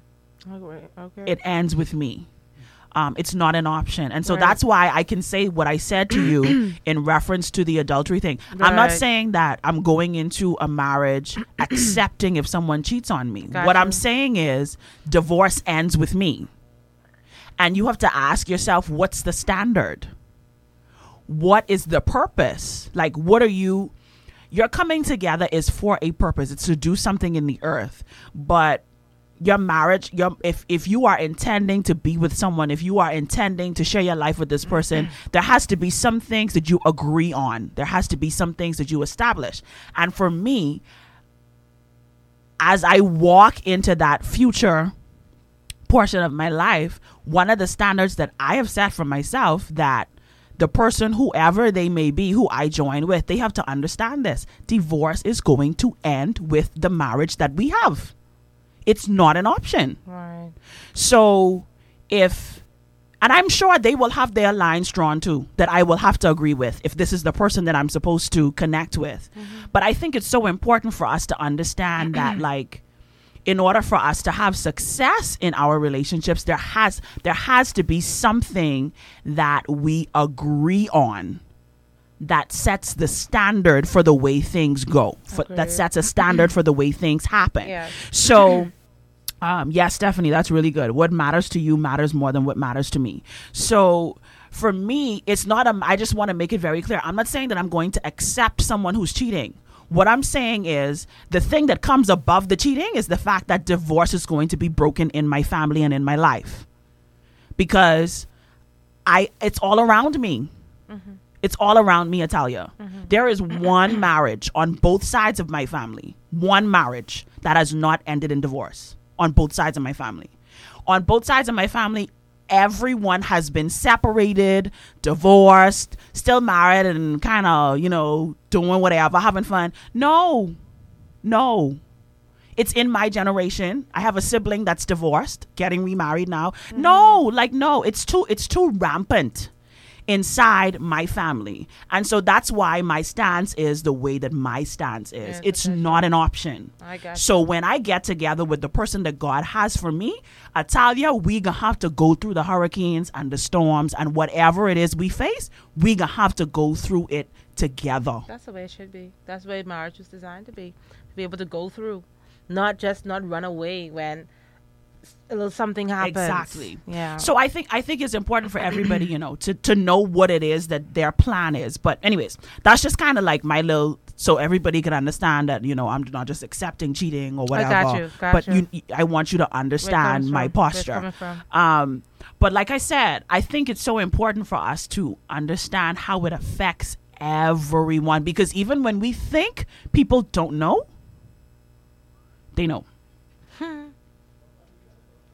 Okay. Okay. It ends with me. Um, it's not an option. And so Right. that's why I can say what I said to you [clears throat] in reference to the adultery thing. I'm not saying that I'm going into a marriage [clears throat] accepting if someone cheats on me. Got what. I'm saying is divorce ends with me. And you have to ask yourself, what's the standard? What is the purpose? Like, what are you? Your coming together is for a purpose. It's to do something in the earth. But your marriage, your if if you are intending to be with someone, if you are intending to share your life with this person, mm-hmm. there has to be some things that you agree on. There has to be some things that you establish. And for me, as I walk into that future portion of my life, one of the standards that I have set for myself that the person, whoever they may be, who I join with, they have to understand this. Divorce is going to end with the marriage that we have. It's not an option. Right. So if and I'm sure they will have their lines drawn too that I will have to agree with if this is the person that I'm supposed to connect with. Mm-hmm. But I think it's so important for us to understand that [clears throat] like in order for us to have success in our relationships there has there has to be something that we agree on that sets the standard for the way things go for, that sets a standard [clears throat] for the way things happen Yeah. so [clears throat] um, yes, Stephanie, that's really good. What matters to you matters more than what matters to me. So for me, it's not a. I just want to make it very clear. I'm not saying that I'm going to accept someone who's cheating. What I'm saying is the thing that comes above the cheating is the fact that divorce is going to be broken in my family and in my life because I it's all around me. It's all around me, Italia. There is one marriage on both sides of my family, one marriage that has not ended in divorce on both sides of my family. On both sides of my family, everyone has been separated, divorced, still married, and kind of, you know, doing whatever, having fun. No, no. It's in my generation. I have a sibling that's divorced, getting remarried now. Mm-hmm. No, like no, it's too it's too rampant inside my family. And so that's why my stance is the way that my stance is. Yeah, it's not an option. I got So when I get together with the person that God has for me, Italia, we gonna have to go through the hurricanes and the storms and whatever it is we face, we gonna have to go through it together. That's the way it should be. That's the way marriage was designed to be. To be able to go through, not just not run away when a little something happens. Exactly. Yeah. So I think I think it's important for everybody, you know, to to know what it is that their plan is. But anyways, that's just kind of like my little so everybody can understand that you know I'm not just accepting cheating or whatever. got you, got but you. you, I want you to understand my from, posture. Um, but like I said, I think it's so important for us to understand how it affects everyone because even when we think people don't know, they know.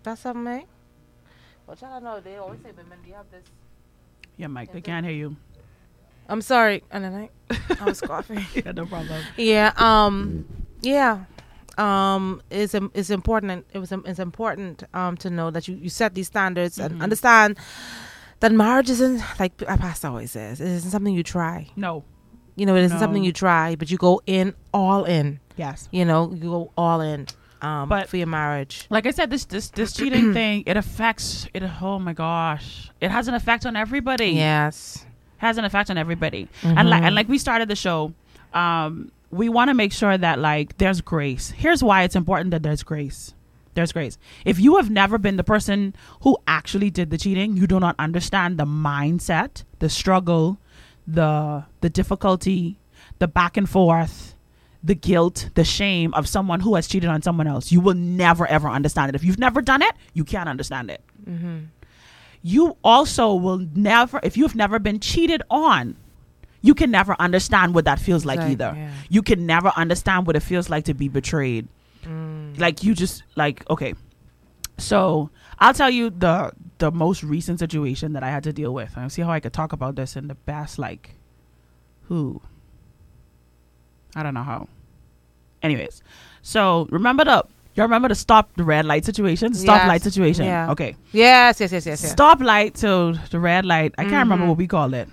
That's something, eh? Well, I don't know. They always say women, do you have this? Yeah, Mike, I can't hear you. I'm sorry. And then I, I was coughing. [laughs] yeah, no problem. Yeah. Um. Yeah. Um. It's im- it's important. It was im- it's important. Um. To know that you you set these standards and Mhm. understand that marriage isn't like a pastor always says. It isn't something you try. No. You know, it isn't No. something you try, but you go in all in. Yes. You know, you go all in. Um. But- for your marriage. Like I said, this this this [clears throat] cheating thing, it affects it. Oh my gosh, it has an effect on everybody. Yes. has an effect on everybody. And like and like we started the show, um, we want to make sure that like there's grace. Here's why it's important that there's grace. There's grace. If you have never been the person who actually did the cheating, you do not understand the mindset, the struggle, the the difficulty, the back and forth, the guilt, the shame of someone who has cheated on someone else. You will never ever understand it. If you've never done it, you can't understand it Mm-hmm. you also will never if you've never been cheated on you can never understand what that feels like Like, either yeah. you can never understand what it feels like to be betrayed Mm. like you just like okay so i'll tell you the the most recent situation that i had to deal with and see how i could talk about this in the best like who i don't know how anyways so remember the you remember the stop the red light situation stop Yes. light situation Yeah. okay Yes. Yes. Yes. Yes. yes. stop light to the red light. I can't remember Mhm. what we called it.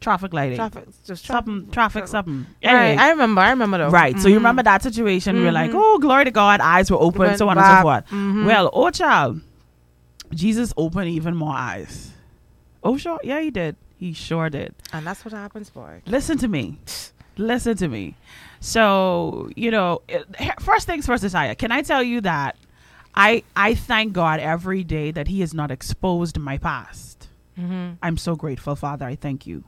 Traffic lighting. Traffic. Just something. Traffic. Something. Right. I remember. I remember though. right. So you Mhm. remember that situation? We were like, oh, glory to God. Eyes were open. So on and so forth. Well, oh child. Jesus opened even more eyes. Oh, sure. Yeah, he did. He sure did. And that's what happens, boy. Listen to me. Listen to me. So, you know, it- first things first, Isaiah, can I tell you that I I thank God every day that He has not exposed my past. Mhm. I'm so grateful, Father. I thank you.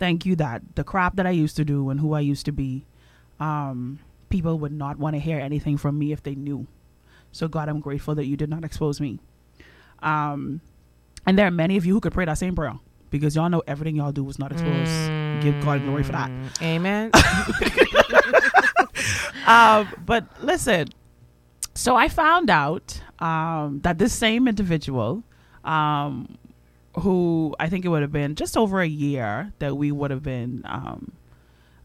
Thank you that the crap that I used to do and who I used to be, um, people would not want to hear anything from me if they knew. So, God, I'm grateful that you did not expose me. Um, and there are many of you who could pray that same prayer because y'all know everything y'all do was not exposed. Give God glory for that. Amen. [laughs] [laughs] um, but listen, so I found out um, that this same individual, um, who I think it would have been just over a year that we would have been um,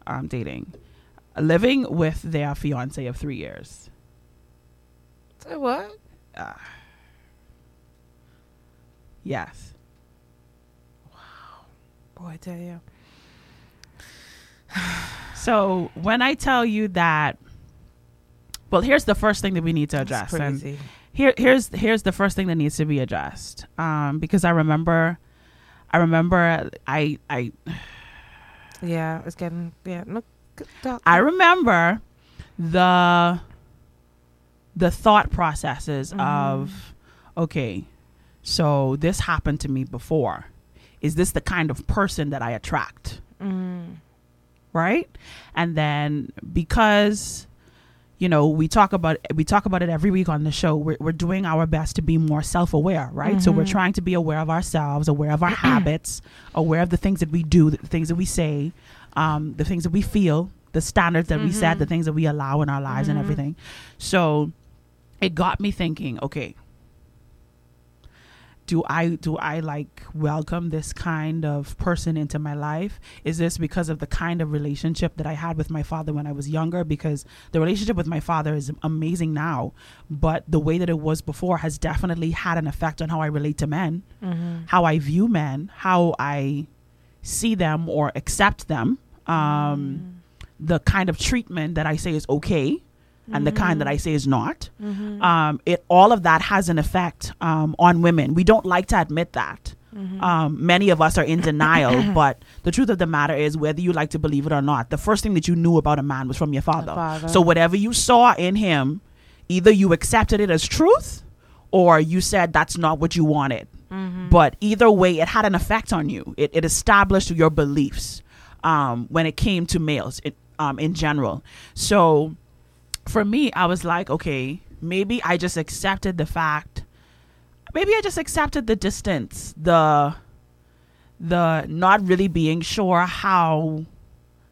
um, dating, living with their fiance of three years. Say what? Uh, yes. Boy, I tell you. [sighs] So when I tell you that, well, here's the first thing that we need to address. That's and here, here's here's the first thing that needs to be addressed. Um, because I remember, I remember, I I Yeah, it's getting yeah. Talk. I remember the the thought processes Mhm. of okay, so this happened to me before. Is this the kind of person that I attract? Mm. right and then because you know we talk about we talk about it every week on the show we're, we're doing our best to be more self-aware right so we're Mhm. trying to be aware of ourselves aware of our [clears throat] habits aware of the things that we do the things that we say um, the things that we feel the standards that we set Mhm. the things that we allow in our lives and Mhm. everything so it got me thinking okay do I do I like welcome this kind of person into my life? Is this because of the kind of relationship that I had with my father when I was younger? Because the relationship with my father is amazing now, but the way that it was before has definitely had an effect on how I relate to men, Mhm. how I view men, how I see them or accept them, um, the kind of treatment that I say is okay, and the kind that I say is not Mhm. um, it all of that has an effect um, on women. We don't like to admit that. Mhm. Um, many of us are in denial, [laughs] but the truth of the matter is, whether you like to believe it or not, the first thing that you knew about a man was from your father. father. So whatever you saw in him, either you accepted it as truth, or you said that's not what you wanted. Mhm. But either way, it had an effect on you. It, it established your beliefs um, when it came to males it, um, in general. So for me, I was like, okay, maybe I just accepted the fact. Maybe I just accepted the distance, the the not really being sure how,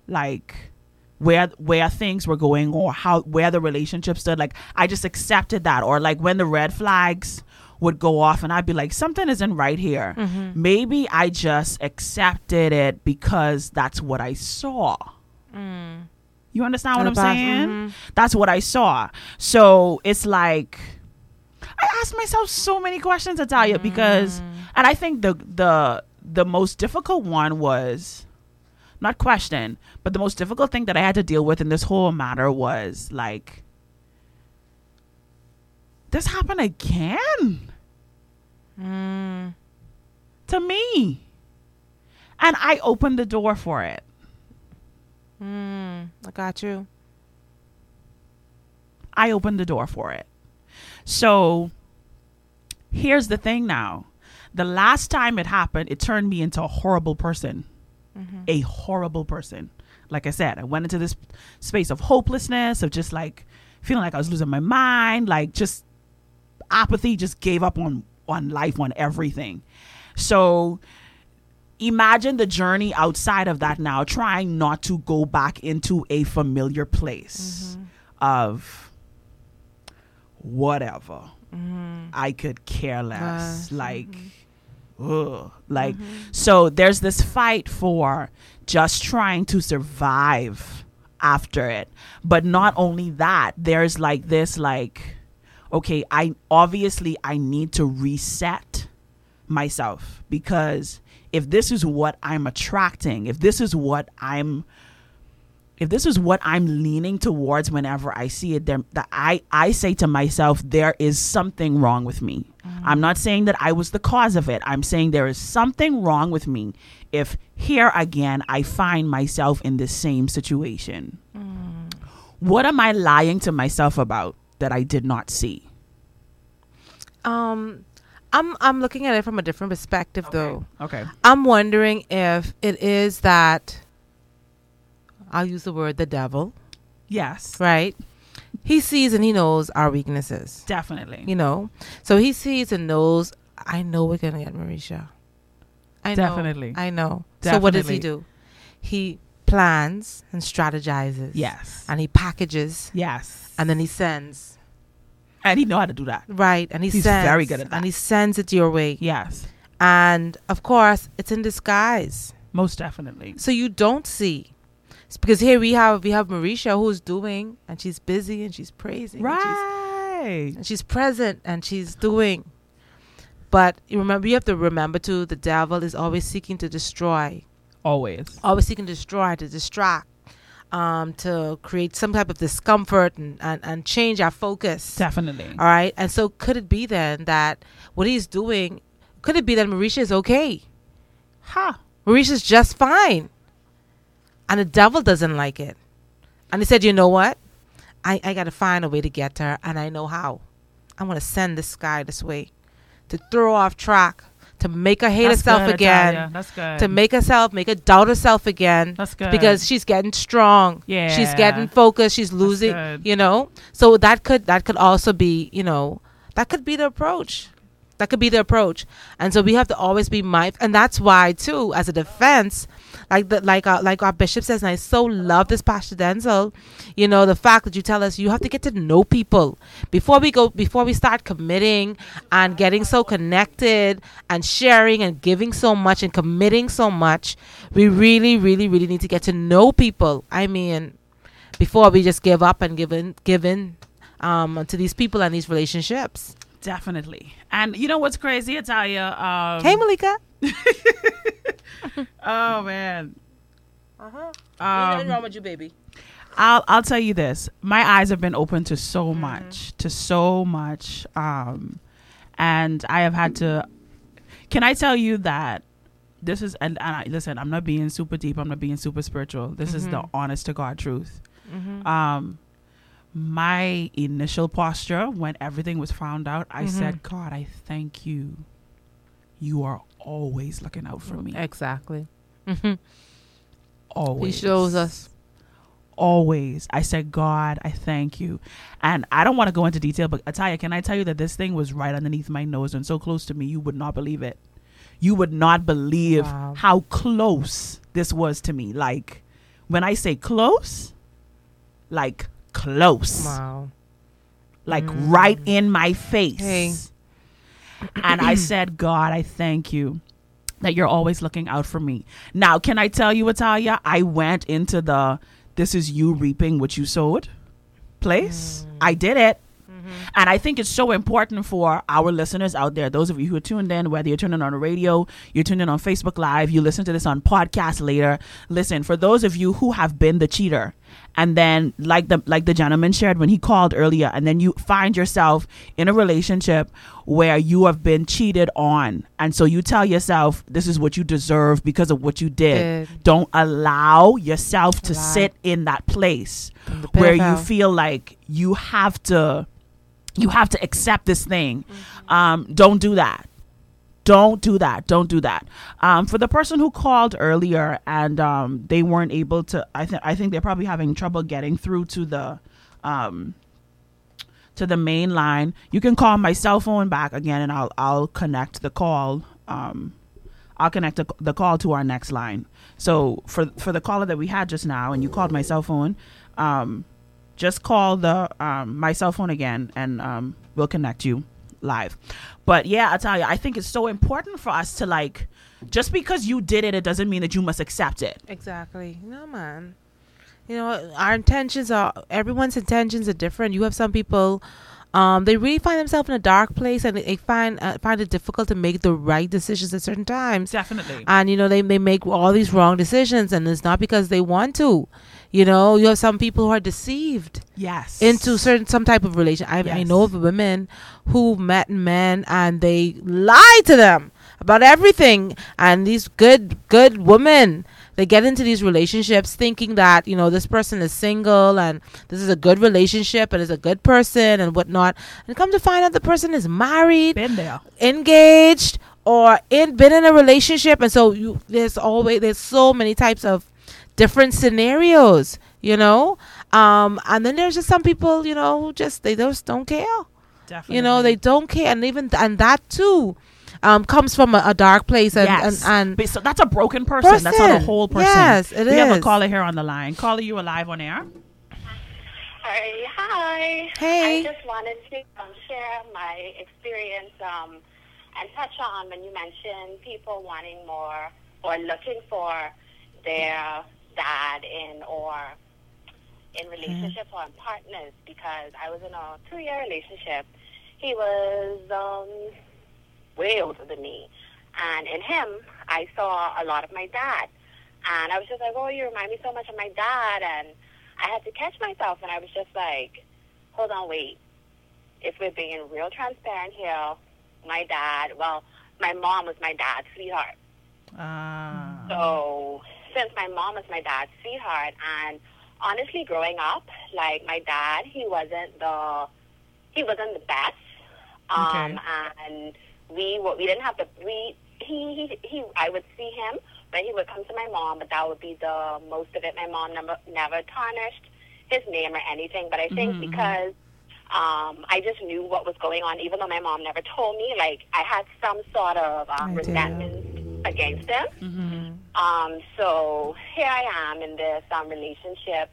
like, where where things were going or how where the relationship stood. Like, I just accepted that, or like when the red flags would go off, and I'd be like, something isn't right here. Mhm. Maybe I just accepted it because that's what I saw. Mm. You understand what I'm saying? mhm. That's what I saw. So it's like I asked myself so many questions, Italia, because and I think the the the most difficult one was not question, but the most difficult thing that I had to deal with in this whole matter was like this happened again Mm. to me. And I opened the door for it. Mm. I got you. I opened the door for it. So here's the thing now. The last time it happened, it turned me into a horrible person. Mhm. A horrible person. Like I said, I went into this space of hopelessness, of just like feeling like I was losing my mind, like just apathy, just gave up on on life, on everything. So imagine the journey outside of that now, trying not to go back into a familiar place mm-hmm. of whatever. Mm-hmm. I could care less. Mm-hmm. Like, ugh. Like, so there's this fight for just trying to survive after it. But not only that, there's like this, like, okay, I obviously I need to reset myself because if this is what I'm attracting, if this is what I'm if this is what I'm leaning towards whenever I see it, there that I I say to myself, there is something wrong with me. I'm not saying that I was the cause of it. I'm saying there is something wrong with me if here again I find myself in the same situation. What am I lying to myself about that I did not see? Um, I'm I'm looking at it from a different perspective though. Okay. I'm wondering if it is that I'll use the word the devil, Yes. right? He sees and he knows our weaknesses. Definitely. You know, so he sees and knows. I know we're gonna get Mericha. I know, Definitely. I know. So what does he do? He plans and strategizes. Yes. And he packages. Yes. And then he sends. And he know how to do that. Right. And he He's sends. very good at that. And he sends it your way. Yes. And of course, it's in disguise. Most definitely. So you don't see. It's because here we have we have Mericha who's doing and she's busy and she's praising. and she's- Right. and she's present and she's doing. But you remember, you have to remember too. The devil is always seeking to destroy, Always. always seeking to destroy, to distract, um, to create some type of discomfort and, and, and change our focus. Definitely. All right. And so, could it be then that what he's doing? Could it be that Mericha is okay? Huh. Mericha's just fine, and the devil doesn't like it. And he said, "You know what? I I got to find a way to get to her, and I know how. I'm gonna send this guy this way to throw off track, to make her hate That's herself good, again, Italia. That's good. to make herself make her doubt herself again. That's good. because she's getting strong. Yeah. she's getting focused. She's losing. You know, so that could that could also be you know that could be the approach. That could be the approach, and so we have to always be mindful, and that's why too, as a defense, like the like our, like our bishop says, and I so love this, Pastor Denzel. You know, the fact that you tell us you have to get to know people before we go, before we start committing and getting so connected and sharing and giving so much and committing so much. We really, really, really need to get to know people. I mean, before we just give up and give in, give in um, to these people and these relationships. Definitely. And you know what's crazy, Italia? Um, Hey, Malika. [laughs] [laughs] oh man. Uh-huh. Um, wrong with you, baby? I'll I'll tell you this. My eyes have been open to so Mm-hmm. much, to so much, um, and I have had to. Can I tell you that this is and, and I, listen? I'm not being super deep. I'm not being super spiritual. This is the Mhm. honest to God truth. Mhm. Um, my initial posture when everything was found out, I Mhm. said, God, I thank you. You are always looking out for me. Exactly. Mhm. Always. He shows us. always. I said, God, I thank you. And I don't want to go into detail, but Italia, can I tell you that this thing was right underneath my nose and so close to me, you would not believe it. You would not believe Wow. how close this was to me. Like, when I say close, like close. Wow. Like mm. right in my face. Hey. and I [clears throat] said, God, I thank you that you're always looking out for me. Now, can I tell you, Italia? I went into the this is you reaping what you sowed place. Mm. I did it. Mm-hmm. And I think it's so important for our listeners out there, those of you who are tuned in, whether you're tuning on the radio, you're tuned in on Facebook Live, you listen to this on podcast later. Listen, for those of you who have been the cheater, and then like the like the gentleman shared when he called earlier, and then you find yourself in a relationship where you have been cheated on, and so you tell yourself this is what you deserve because of what you did. Did. Don't allow yourself to Allow. sit in that place From the pit where you feel like you have to you have to accept this thing. Um don't do that. Don't do that. Don't do that. Um for the person who called earlier and um they weren't able to i think i think they're probably having trouble getting through to the um to the main line you can call my cell phone back again and i'll i'll connect the call um I'll connect the, the call to our next line. So for for the caller that we had just now, and you called my cell phone, um, just call the um, my cell phone again, and um, we'll connect you live. But yeah, I tell you, I think it's so important for us to like, just because you did it, it doesn't mean that you must accept it. Exactly. No, man. You know, our intentions are everyone's intentions are different. You have some people, um, they really find themselves in a dark place and they find uh, find it difficult to make the right decisions at certain times. Definitely. And you know, they they make all these wrong decisions, and it's not because they want to. You know, you have some people who are deceived Yes. into certain some type of relation. I, I know of women who met men and they lie to them about everything. And these good good women, they get into these relationships thinking that you know this person is single and this is a good relationship and is a good person and whatnot. And come to find out the person is married, been there. engaged, or in been in a relationship. And so you there's always there's so many types of different scenarios, you know. Um, and then there's just some people, you know, who just they just don't care. Definitely. You know, they don't care, and even and that too, um, comes from a, a dark place, and yes. and, and But so that's a broken person. That's not a whole person. Yes, it we have a caller here on the line. Caller, you alive on air? Hi, hi. Hey. I just wanted to um, share my experience um, and touch on when you mentioned people wanting more or looking for their dad in or in relationships or in partners because I was in a two-year relationship. He was um, way older than me, and in him, I saw a lot of my dad. And I was just like, oh, you remind me so much of my dad. And I had to catch myself, and I was just like, hold on, wait. If we're being real transparent here, my dad, well, my mom was my dad's sweetheart. Ah. So since my mom was my dad's sweetheart, and honestly, growing up, like my dad, he wasn't the he wasn't the best. Um, Okay. and we we didn't have the we he, he he I would see him when he would come to my mom, but that would be the most of it. My mom never never tarnished his name or anything, but I think Mhm, mhm. because um, I just knew what was going on, even though my mom never told me. Like I had some sort of um, resentment against him. Mm-hmm. Um, so here I am in this um, relationship,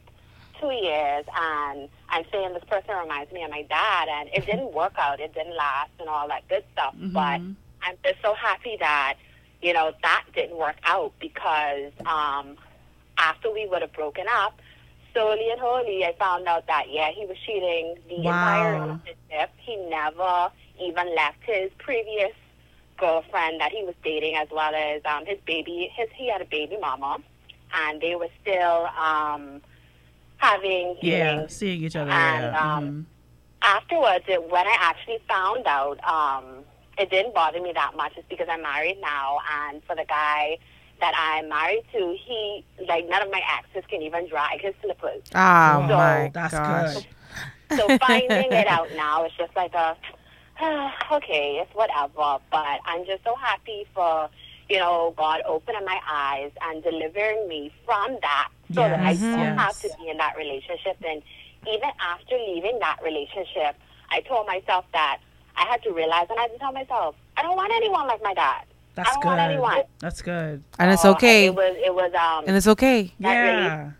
two years, and I'm saying this person reminds me of my dad, and it didn't [laughs] work out. It didn't last, and all that good stuff. But I'm just so happy that you know that didn't work out because um, after we would have broken up, slowly and wholly, I found out that yeah, he was cheating the entire relationship. He never even left his previous girlfriend that he was dating, as well as um, his baby. His he had a baby mama, and they were still um, having Yeah, dealings. seeing each other. And yeah. um, afterwards, it, when I actually found out, um, it didn't bother me that much. It's because I'm married now, and for the guy that I'm married to, he like none of my exes can even drag his slippers. Oh So- my That's gosh. good. so finding it out now is just like a [sighs] okay, it's whatever. But I'm just so happy for you know God opening my eyes and delivering me from that, so that I don't yes. have to be in that relationship. And even after leaving that relationship, I told myself that I had to realize, and I had to tell myself, I don't want anyone like my dad. That's I don't good. want anyone. That's good. And it's So, okay. It was. It was. Um. And it's okay. That really Yeah.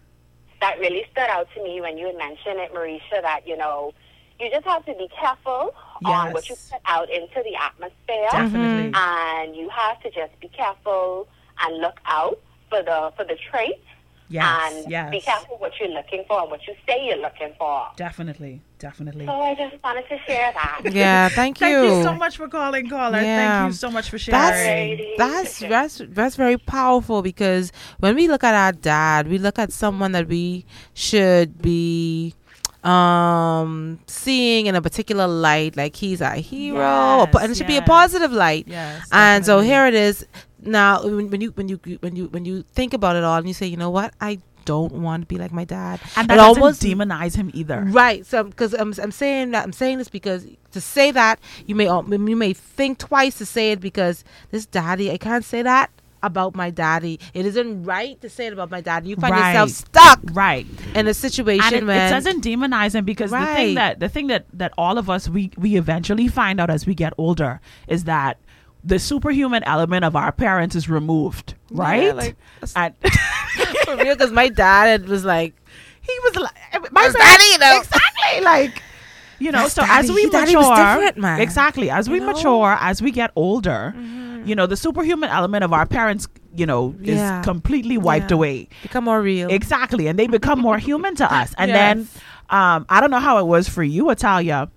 that really stood out to me when you had mentioned it, Mericha, that, you know, you just have to be careful on what you put out into the atmosphere. Definitely. And you have to just be careful and look out for the for the traits. Yes, And yes. be careful what you're looking for and what you say you're looking for. Definitely. Definitely. So I just wanted to share that. [laughs] Yeah, thank you. Thank you you. so much for calling, caller. Yeah. Thank you so much for sharing. That's that's that's that's very powerful because when we look at our dad, we look at someone that we should be um seeing in a particular light like he's a hero po- and it should be a positive light. Yes, and so here it is. Now when, when you when you when you when you think about it all and you say you know what? I don't want to be like my dad. And It that doesn't almost- demonize him either. Right. So because I'm I'm saying that I'm saying this because to say that you may you may think twice to say it because this daddy I can't say that about my daddy. It isn't right to say it about my daddy. You find yourself stuck right in a situation and it, it doesn't demonize him because the thing that the thing that that all of us we we eventually find out as we get older is that the superhuman element of our parents is removed Yeah, right like, and [laughs] for real because my dad it was like he was like my daddy, you know. exactly like you know His so daddy- as we mature different, man. exactly as we You know? mature as we get older Mm-hmm. You know the superhuman element of our parents you know is Yeah. completely wiped Yeah. away become more real exactly and they become more human to us and Yes. then um i don't know how it was for you Italia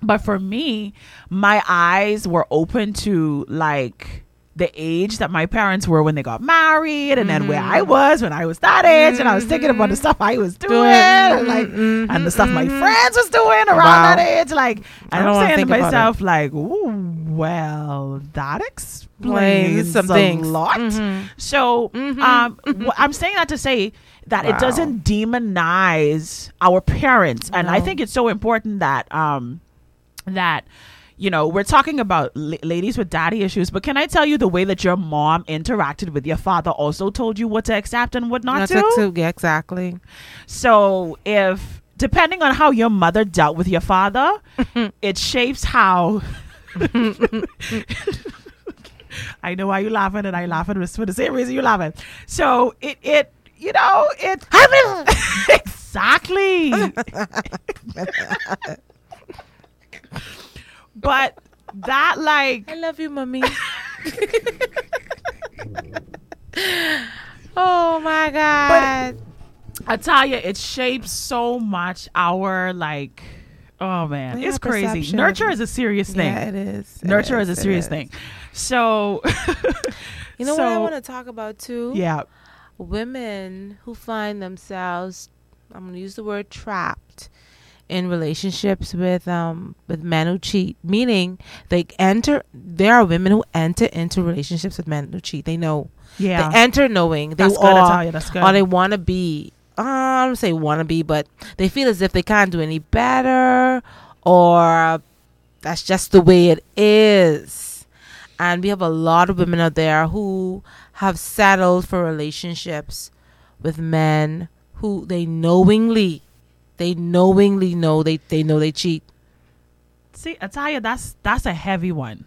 but for me my eyes were open to like the age that my parents were when they got married and then where I was when I was that age and I was thinking about the stuff I was doing and like and the stuff my friends was doing around Wow. that age like I and I'm saying to think about it. myself like ooh well that explains some a things. lot. Mhm. so um wh- I'm saying that to say that it doesn't demonize our parents and I think it's so important that um that you know we're talking about la- ladies with daddy issues but can i tell you the way that your mom interacted with your father also told you what to accept and what not, Not to? to- yeah, exactly. so if depending on how your mother dealt with your father [laughs] it shapes how [laughs] i know why you're laughing and i laughing for the same reason you're laughing so it it you know it [laughs] exactly but like I love you, mommy. [laughs] oh my god. I tell you, it shapes so much our like. Oh man, Yeah, it's crazy. Nurture is a serious thing. Yeah, it is. It Nurture is, is, a serious is. thing. So, [laughs] You know what I want to talk about too? Yeah. Women who find themselves I'm going to use the word trapped in relationships with um with men who cheat, meaning they enter there are women who enter into relationships with men who cheat. They know. Yeah. They enter knowing they That's good, are Natalia, that's good. or they want to be uh, I don't say want to be, but they feel as if they can't do any better or that's just the way it is. And we have a lot of women out there who have settled for relationships with men who they knowingly, they knowingly know they, they know they cheat. see, you, that's that's a heavy one.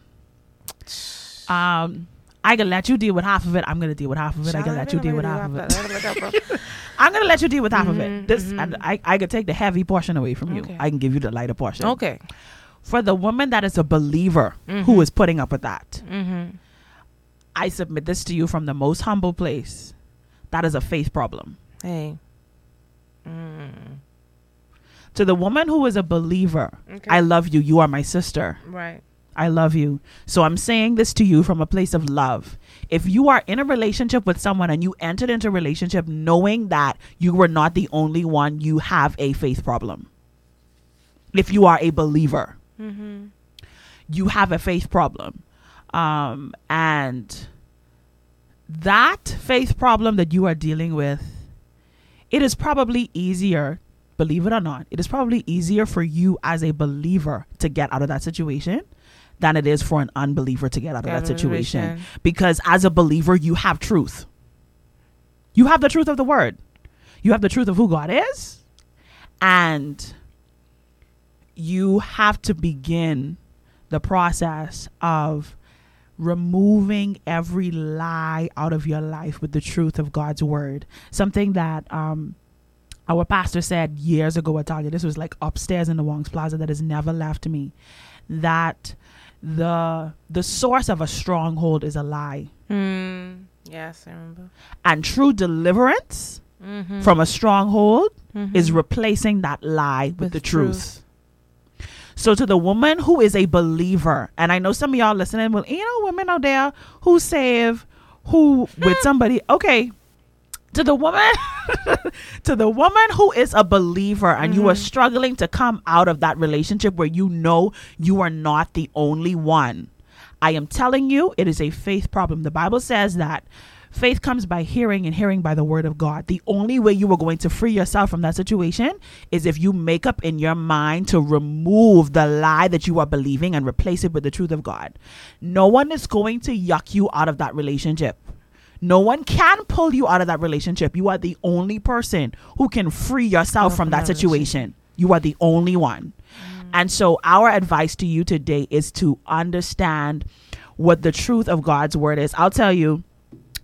Um, I can let you deal with half of it. I'm gonna deal with half of it. I can let you deal with half of it. [laughs] I'm gonna let you deal with half of it. This, and I, I could take the heavy portion away from you. Okay. I can give you the lighter portion. Okay. For the woman that is a believer Mhm. who is putting up with that, Mm-hmm. I submit this to you from the most humble place. That is a faith problem. Hey. Mm. To the woman who is a believer, Okay. I love you. You are my sister. Right. I love you. So I'm saying this to you from a place of love. If you are in a relationship with someone and you entered into a relationship knowing that you were not the only one, you have a faith problem. If you are a believer, Mm-hmm. you have a faith problem. Um, and that faith problem that you are dealing with, it is probably easier, believe it or not, it is probably easier for you as a believer to get out of that situation than it is for an unbeliever to get out of that out of the situation. situation. Because as a believer, you have truth. You have the truth of the word. You have the truth of who God is. And you have to begin the process of removing every lie out of your life with the truth of God's word. Something that um, our pastor said years ago Italia, this was like upstairs in the Wong's Plaza that has never left me, that the the source of a stronghold is a lie. Mm. Yes, I remember. And true deliverance Mhm. from a stronghold is Mhm. replacing that lie with, With the truth. truth. So to the woman who is a believer, and I know some of y'all listening, well, you know, women out there who save, who with [laughs] somebody, okay. To the woman, [laughs] [laughs] to the woman who is a believer and you are mm-hmm. struggling to come out of that relationship where you know you are not the only one. I am telling you, it is a faith problem. The Bible says that faith comes by hearing and hearing by the word of God. The only way you are going to free yourself from that situation is if you make up in your mind to remove the lie that you are believing and replace it with the truth of God. No one is going to yuck you out of that relationship. No one can pull you out of that relationship. You are the only person who can free yourself from that situation. You are the only one. And so, our advice to you today is to understand what the truth of God's word is. I'll tell you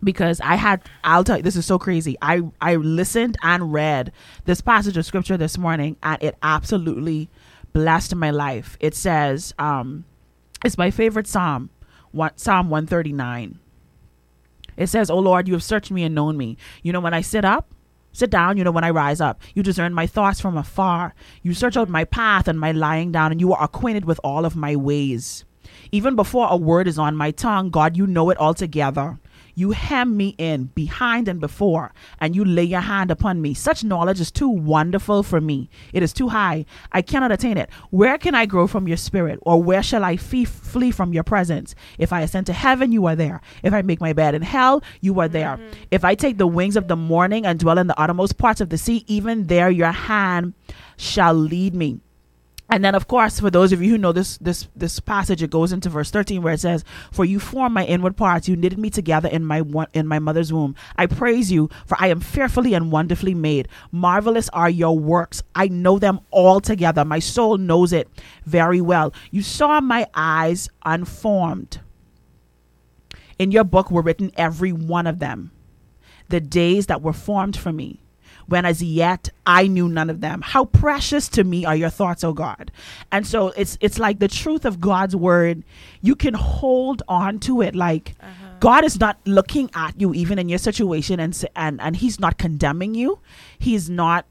because I had I'll tell you this is so crazy. I I listened and read this passage of scripture this morning and it absolutely blessed my life. It says um it's my favorite psalm, one, Psalm 139. It says, "Oh Lord, you have searched me and known me. You know when I sit up, sit down, you know when I rise up. You discern my thoughts from afar. You search out my path and my lying down and you are acquainted with all of my ways." Even before a word is on my tongue, God, you know it altogether. You hem me in behind and before, and you lay your hand upon me. Such knowledge is too wonderful for me. It is too high. I cannot attain it. Where can I grow from your spirit? Or where shall I fee- flee from your presence? If I ascend to heaven, you are there. If I make my bed in hell, you are there. Mm-hmm. If I take the wings of the morning and dwell in the uttermost parts of the sea, even there your hand shall lead me. And then, of course, for those of you who know this this this passage, it goes into verse thirteen where it says, "For you formed my inward parts; you knitted me together in my in my mother's womb. I praise you, for I am fearfully and wonderfully made. Marvelous are your works; I know them all together. My soul knows it very well. You saw my eyes unformed. In your book were written every one of them, the days that were formed for me." When as yet I knew none of them. How precious to me are your thoughts, O God. And so it's it's like the truth of God's word, you can hold on to it like uh-huh. God is not looking at you even in your situation and and and he's not condemning you. He's not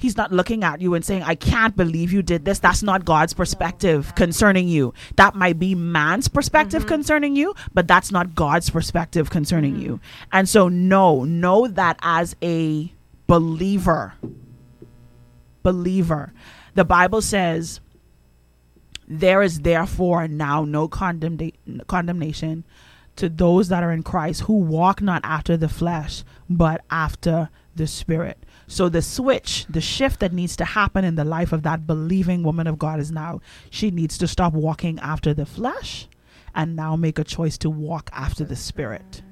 He's not looking at you and saying, I can't believe you did this. That's not God's perspective concerning you. That might be man's perspective mm-hmm. concerning you, but that's not God's perspective concerning mm-hmm. you. And so, no, know that as a believer, believer, the Bible says, there is therefore now no condemna- condemnation to those that are in Christ who walk not after the flesh, but after the Spirit. So the switch, the shift that needs to happen in the life of that believing woman of God is now she needs to stop walking after the flesh and now make a choice to walk after the Spirit.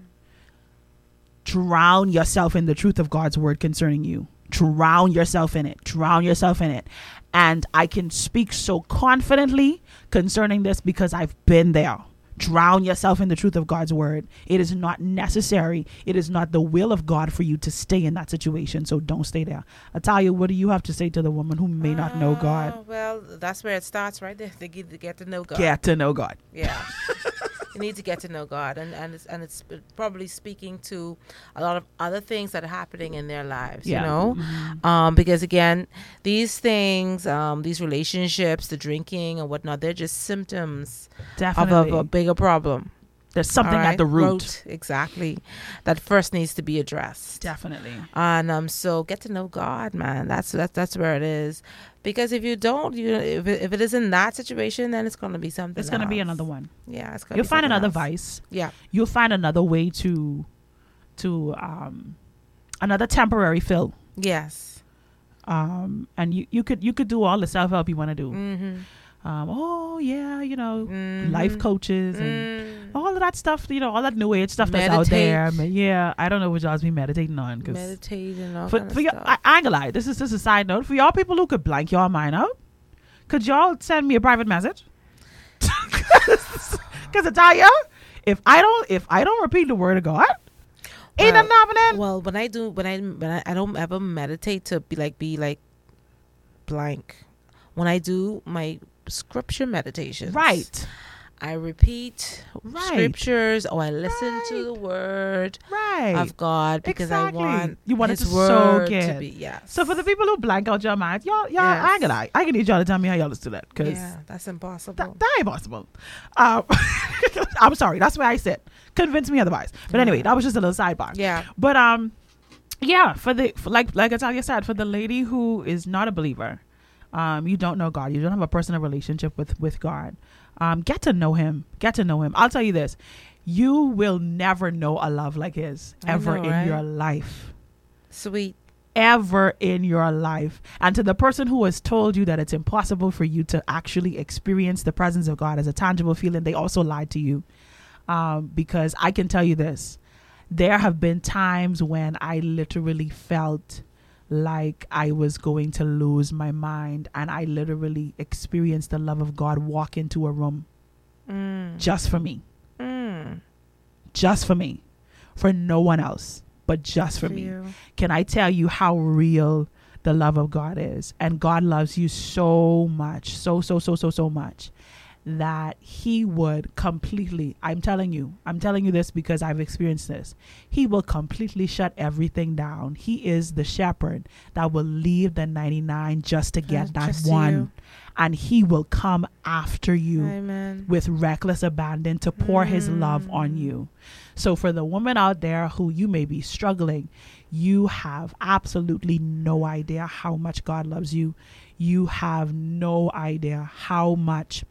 Drown yourself in the truth of God's word concerning you. Drown yourself in it. Drown yourself in it. And I can speak so confidently concerning this because I've been there. Drown yourself in the truth of God's word. It is not necessary. It is not the will of God for you to stay in that situation. So don't stay there. Italia, what do you have to say to the woman who may not know uh, God? Oh, well, that's where it starts, right there. [laughs] They get to know God. Get to know God. Yeah. [laughs] you need to get to know God, and and it's, and it's probably speaking to a lot of other things that are happening in their lives. Yeah. You know, um, because again, these things, um, these relationships, the drinking and whatnot, they're just symptoms of a, of a bigger problem. There's something All at the root. exactly, that first needs to be addressed. Definitely. And um, so get to know God, man. That's that's that's where it is. Because if you don't, you if it, if it is in that situation, then it's going to be something. It's going to be another one. Yeah, it's going. You'll find another else. vice. Yeah. You'll find another way to to um another temporary fill. Yes. Um and you you could you could do all the self help you want to do. Mm-hmm. Um oh yeah, you know, life coaches and all of that stuff, you know, all that new age stuff that's out there. Meditate. But yeah, I don't know what y'all's be meditating on cuz Meditating, all for, kind of for your, stuff. I, I ain't gonna lie. This is just a side note for y'all people who could blank y'all mind out. Could y'all send me a private message? Because I tell you, if I don't, if I don't repeat the word of God, ain't well, nothing happening. Well, when I do, when I when I, I don't ever meditate to be like be like blank. When I do my scripture meditations, Right. I repeat Right. scriptures or I listen to the word Right. of God because exactly. I want you want His it to word soak to in. be yes. So for the people who blank out your mind, y'all, y'all, I Yes. ain't gonna. I can need y'all to tell me how y'all do that. Cause yeah, that's impossible. that, that ain't possible. Um, [laughs] I'm sorry. That's where I sit. Convince me otherwise. But anyway, that was just a little sidebar. Yeah. But um, yeah. For the for like like Italia said, for the lady who is not a believer, um, you don't know God. You don't have a personal relationship with with God. Um, get to know Him. Get to know Him. I'll tell you this: you will never know a love like His ever know, in right? your life Sweet. ever in your life. And to the person who has told you that it's impossible for you to actually experience the presence of God as a tangible feeling, they also lied to you. Um, because I can tell you this there have been times when I literally felt like I was going to lose my mind, and I literally experienced the love of God walk into a room Mm. just for me, Mm. just for me, for no one else, but just for For me you. can I tell you how real the love of God is? And God loves you so much, so, so, so, so, so much that he would completely i'm telling you i'm telling you this because i've experienced this. He will completely shut everything down. He is the shepherd that will leave the 99 just to get that one you. and he will come after you Amen. with reckless abandon to pour his love on you. So for the woman out there who you may be struggling you have absolutely no idea how much god loves you. You have no idea how much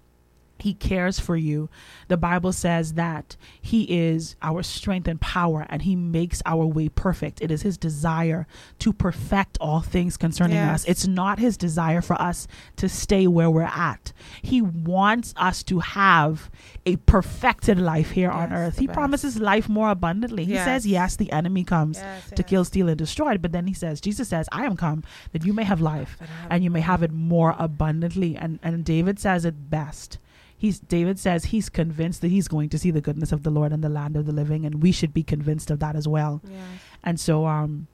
he cares for you. The Bible says that He is our strength and power, and He makes our way perfect. It is His desire to perfect all things concerning Yes. us. It's not His desire for us to stay where we're at. He wants us to have a perfected life here on earth. He best. promises life more abundantly. He says, Yes. Yes, the enemy comes Yes, to kill, steal, and destroy. But then He says, Jesus says, I am come that you may have life and you may have it more abundantly. And, and David says it best he's David says he's convinced that he's going to see the goodness of the Lord in the land of the living, and we should be convinced of that as well. Yes. And so, um,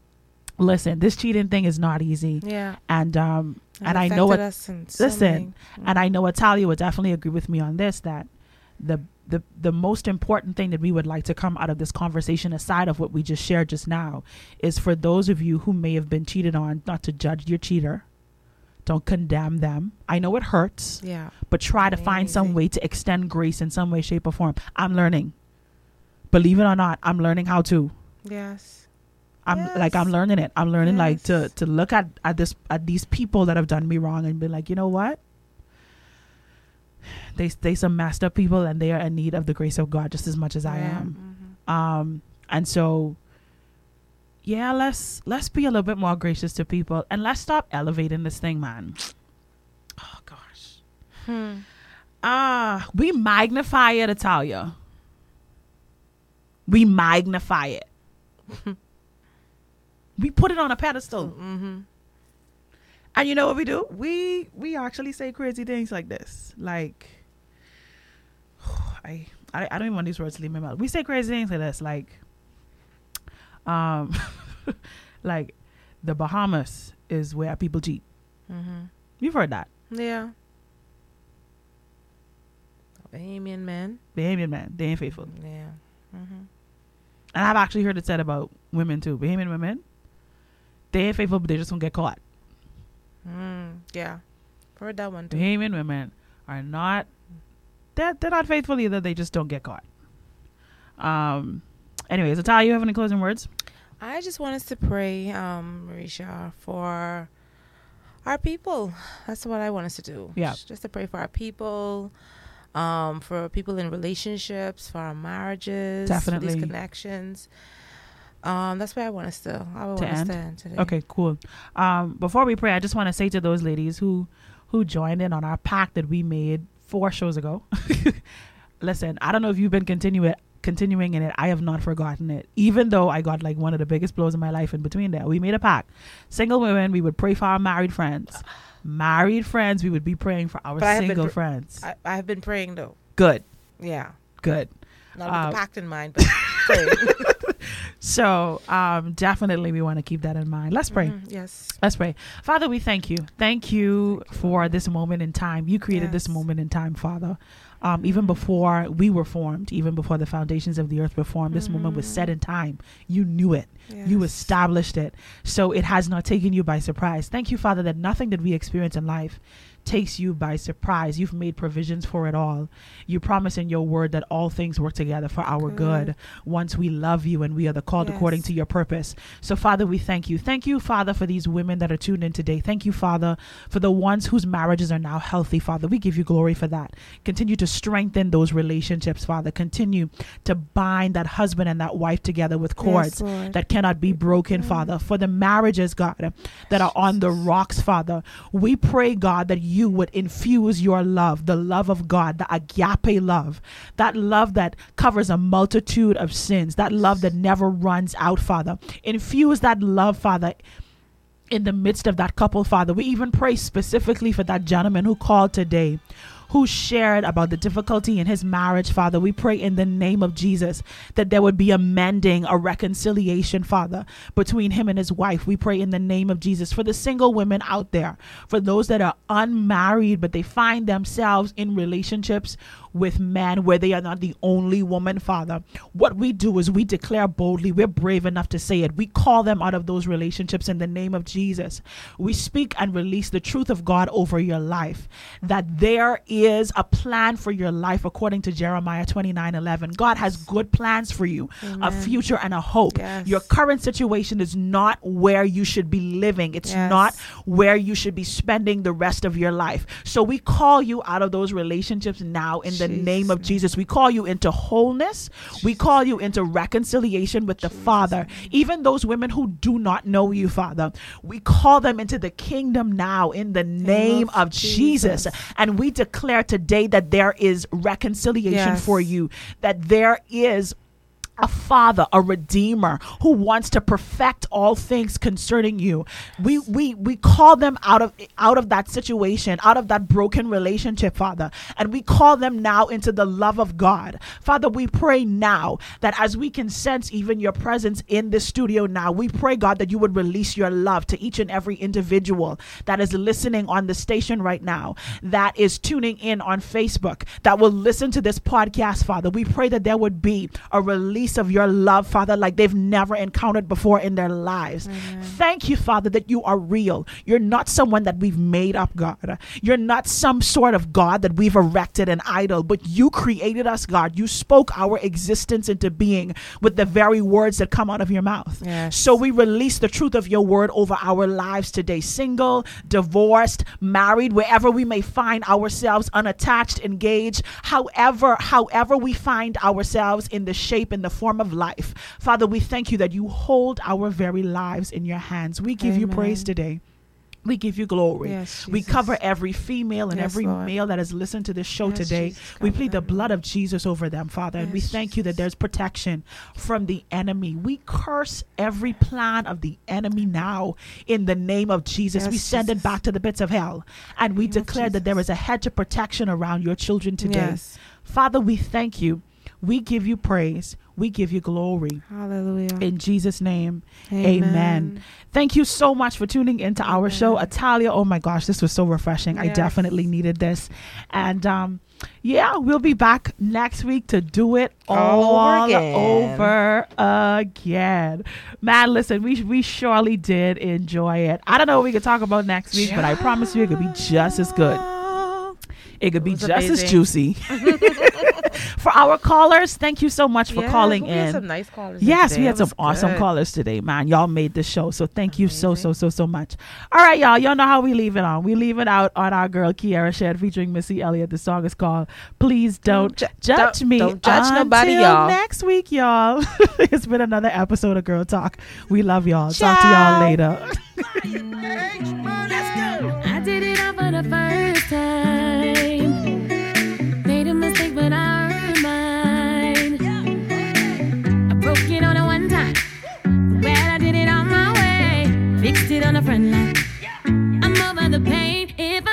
listen, this cheating thing is not easy. Yeah. And um, It and I know so Listen, many- and I know Italia would definitely agree with me on this that the the the most important thing that we would like to come out of this conversation aside of what we just shared just now is for those of you who may have been cheated on not to judge your cheater don't condemn them. I know it hurts Yeah. but try to find some way to extend grace in some way shape or form. I'm learning. Believe it or not i'm learning how to. Yes. i'm like i'm learning it. I'm learning like to to look at at this at these people that have done me wrong and be like you know what? They they some messed up people and they are in need of the grace of god just as much as i Yeah. am. Um and so yeah let's let's be a little bit more gracious to people and let's stop elevating this thing man. Oh gosh. Hmm. ah we magnify it italia. We magnify it. [laughs] We put it on a pedestal. Mm-hmm. and you know what we do? We we actually say crazy things like this. Like [sighs] i i, I don't even want these words to leave my mouth. We say crazy things like this like um [laughs] like the bahamas is where people cheat Mm-hmm. you've heard that Yeah. Bahamian men. bahamian man they ain't faithful Yeah. Mm-hmm. and i've actually heard it said about women too bahamian women they ain't faithful but they just don't get caught Mm, yeah. Heard that one too. Bahamian women are not they're, they're not faithful either. They just don't get caught. Um. Anyways, Natalia, you have any closing words? I just want us to pray, um, Mericha, for our people. That's what I want us to do. Yeah. Just to pray for our people, um, for people in relationships, for our marriages, for Definitely. these connections. Um, that's where I want us to. I would to want us end. to end today. Okay, cool. Um, before we pray, I just want to say to those ladies who who joined in on our pact that we made four shows ago. [laughs] Listen, I don't know if you've been continuing continuing in it. I have not forgotten it. Even though I got like one of the biggest blows in my life in between there. We made a pact. Single women, we would pray for our married friends. Married friends, we would be praying for our But single pr- friends. I, I have been praying though. Good. Yeah. Good. Not with Um, the pact in mind, but [laughs] praying. So um, definitely we want to keep that in mind. Let's pray. Mhm, yes. Let's pray. Father, we thank you. Thank you for this moment in time. You created this moment in time, Father. Um, even before we were formed, even before the foundations of the earth were formed, this moment was set in time. You knew it. You established it. So it has not taken you by surprise. Thank you, Father, that nothing that we experience in life takes you by surprise. You've made provisions for it all. You promise in your word that all things work together for our good, Good. once we love you and we are the called according to your purpose. So, Father, we thank you. Thank you, Father, for these women that are tuned in today. Thank you, Father, for the ones whose marriages are now healthy, Father. We give you glory for that. Continue to strengthen those relationships, Father. Continue to bind that husband and that wife together with cords Lord. that cannot be broken, mm. Father. For the marriages, God, that are on the rocks, Father, we pray, God, that you would infuse your love, the love of God, the agape love, that love that covers a multitude of sins, that love that never runs out, Father. Infuse that love, Father, in the midst of that couple, Father. We even pray specifically for that gentleman who called today. Who shared about the difficulty in his marriage, Father. We pray in the name of Jesus that there would be a mending, a reconciliation, Father, between him and his wife. We pray in the name of Jesus for the single women out there, for those that are unmarried, but they find themselves in relationships with men where they are not the only woman, Father. What we do is we declare boldly, we're brave enough to say it. We call them out of those relationships in the name of Jesus. We speak and release the truth of God over your life that there is a plan for your life according to Jeremiah 29 11. God has good plans for you, a future and a hope. Yes. Your current situation is not where you should be living, it's Yes. not where you should be spending the rest of your life. So we call you out of those relationships now in the name of Jesus. We call you into wholeness. We call you into reconciliation with the Father. Even those women who do not know you, Father, we call them into the kingdom now in the name of Jesus. And we declare today that there is reconciliation Yes. for you, that there is a father, a redeemer who wants to perfect all things concerning you. We we we call them out of out of that situation, out of that broken relationship, Father, and we call them now into the love of God. Father, we pray now that as we can sense even your presence in this studio now, we pray God that you would release your love to each and every individual that is listening on the station right now, that is tuning in on Facebook, that will listen to this podcast, Father. We pray that there would be a release of your love, Father, like they've never encountered before in their lives. Thank you, Father, that you are real. You're not someone that we've made up, God. You're not some sort of God that we've erected an idol, but you created us, God. You spoke our existence into being with the very words that come out of your mouth. Yes. So we release the truth of your word over our lives today. Single, divorced, married, wherever we may find ourselves, unattached, engaged, however, however we find ourselves in the shape and the form of life. Father, we thank you that you hold our very lives in your hands. We give you praise today. We give you glory. Yes, we cover every female and Yes, every Lord. male that has listened to this show Yes, today. Jesus, we plead the blood of Jesus over them, Father, and we thank you that there's protection from the enemy. We curse every plan of the enemy now in the name of Jesus. we send it back to the pits of hell, and we declare that there is a hedge of protection around your children today. Father, we thank you. We give you praise. We give you glory. Hallelujah. In Jesus' name, amen. Amen. Thank you so much for tuning into our show. Italia, oh my gosh, this was so refreshing. I definitely needed this. And um, yeah, we'll be back next week to do it All all over again. over again. Man, listen, we, we surely did enjoy it. I don't know what we could talk about next week, but I promise you it could be just as good. It could be was just as juicy. [laughs] [laughs] for our callers, thank you so much for Yes, calling we had in. some nice callers Yes, today. we had some was awesome good. callers today, man. Y'all made the show, so thank you so so so so much. All right, y'all. Y'all know how we leave it on. We leave it out on our girl Kierra Sheard featuring Missy Elliott. The song is called "Please Don't, Ju- Judge don't- Me." don't judge nobody, y'all. Next week, y'all. [laughs] it's been another episode of Girl Talk. We love y'all. Talk to y'all Ciao. later. [laughs] I did it all for the first time. Mine. I broke it on a one time. Well, I did it on my way. Fixed it on the front line. I'm over the pain. If I'm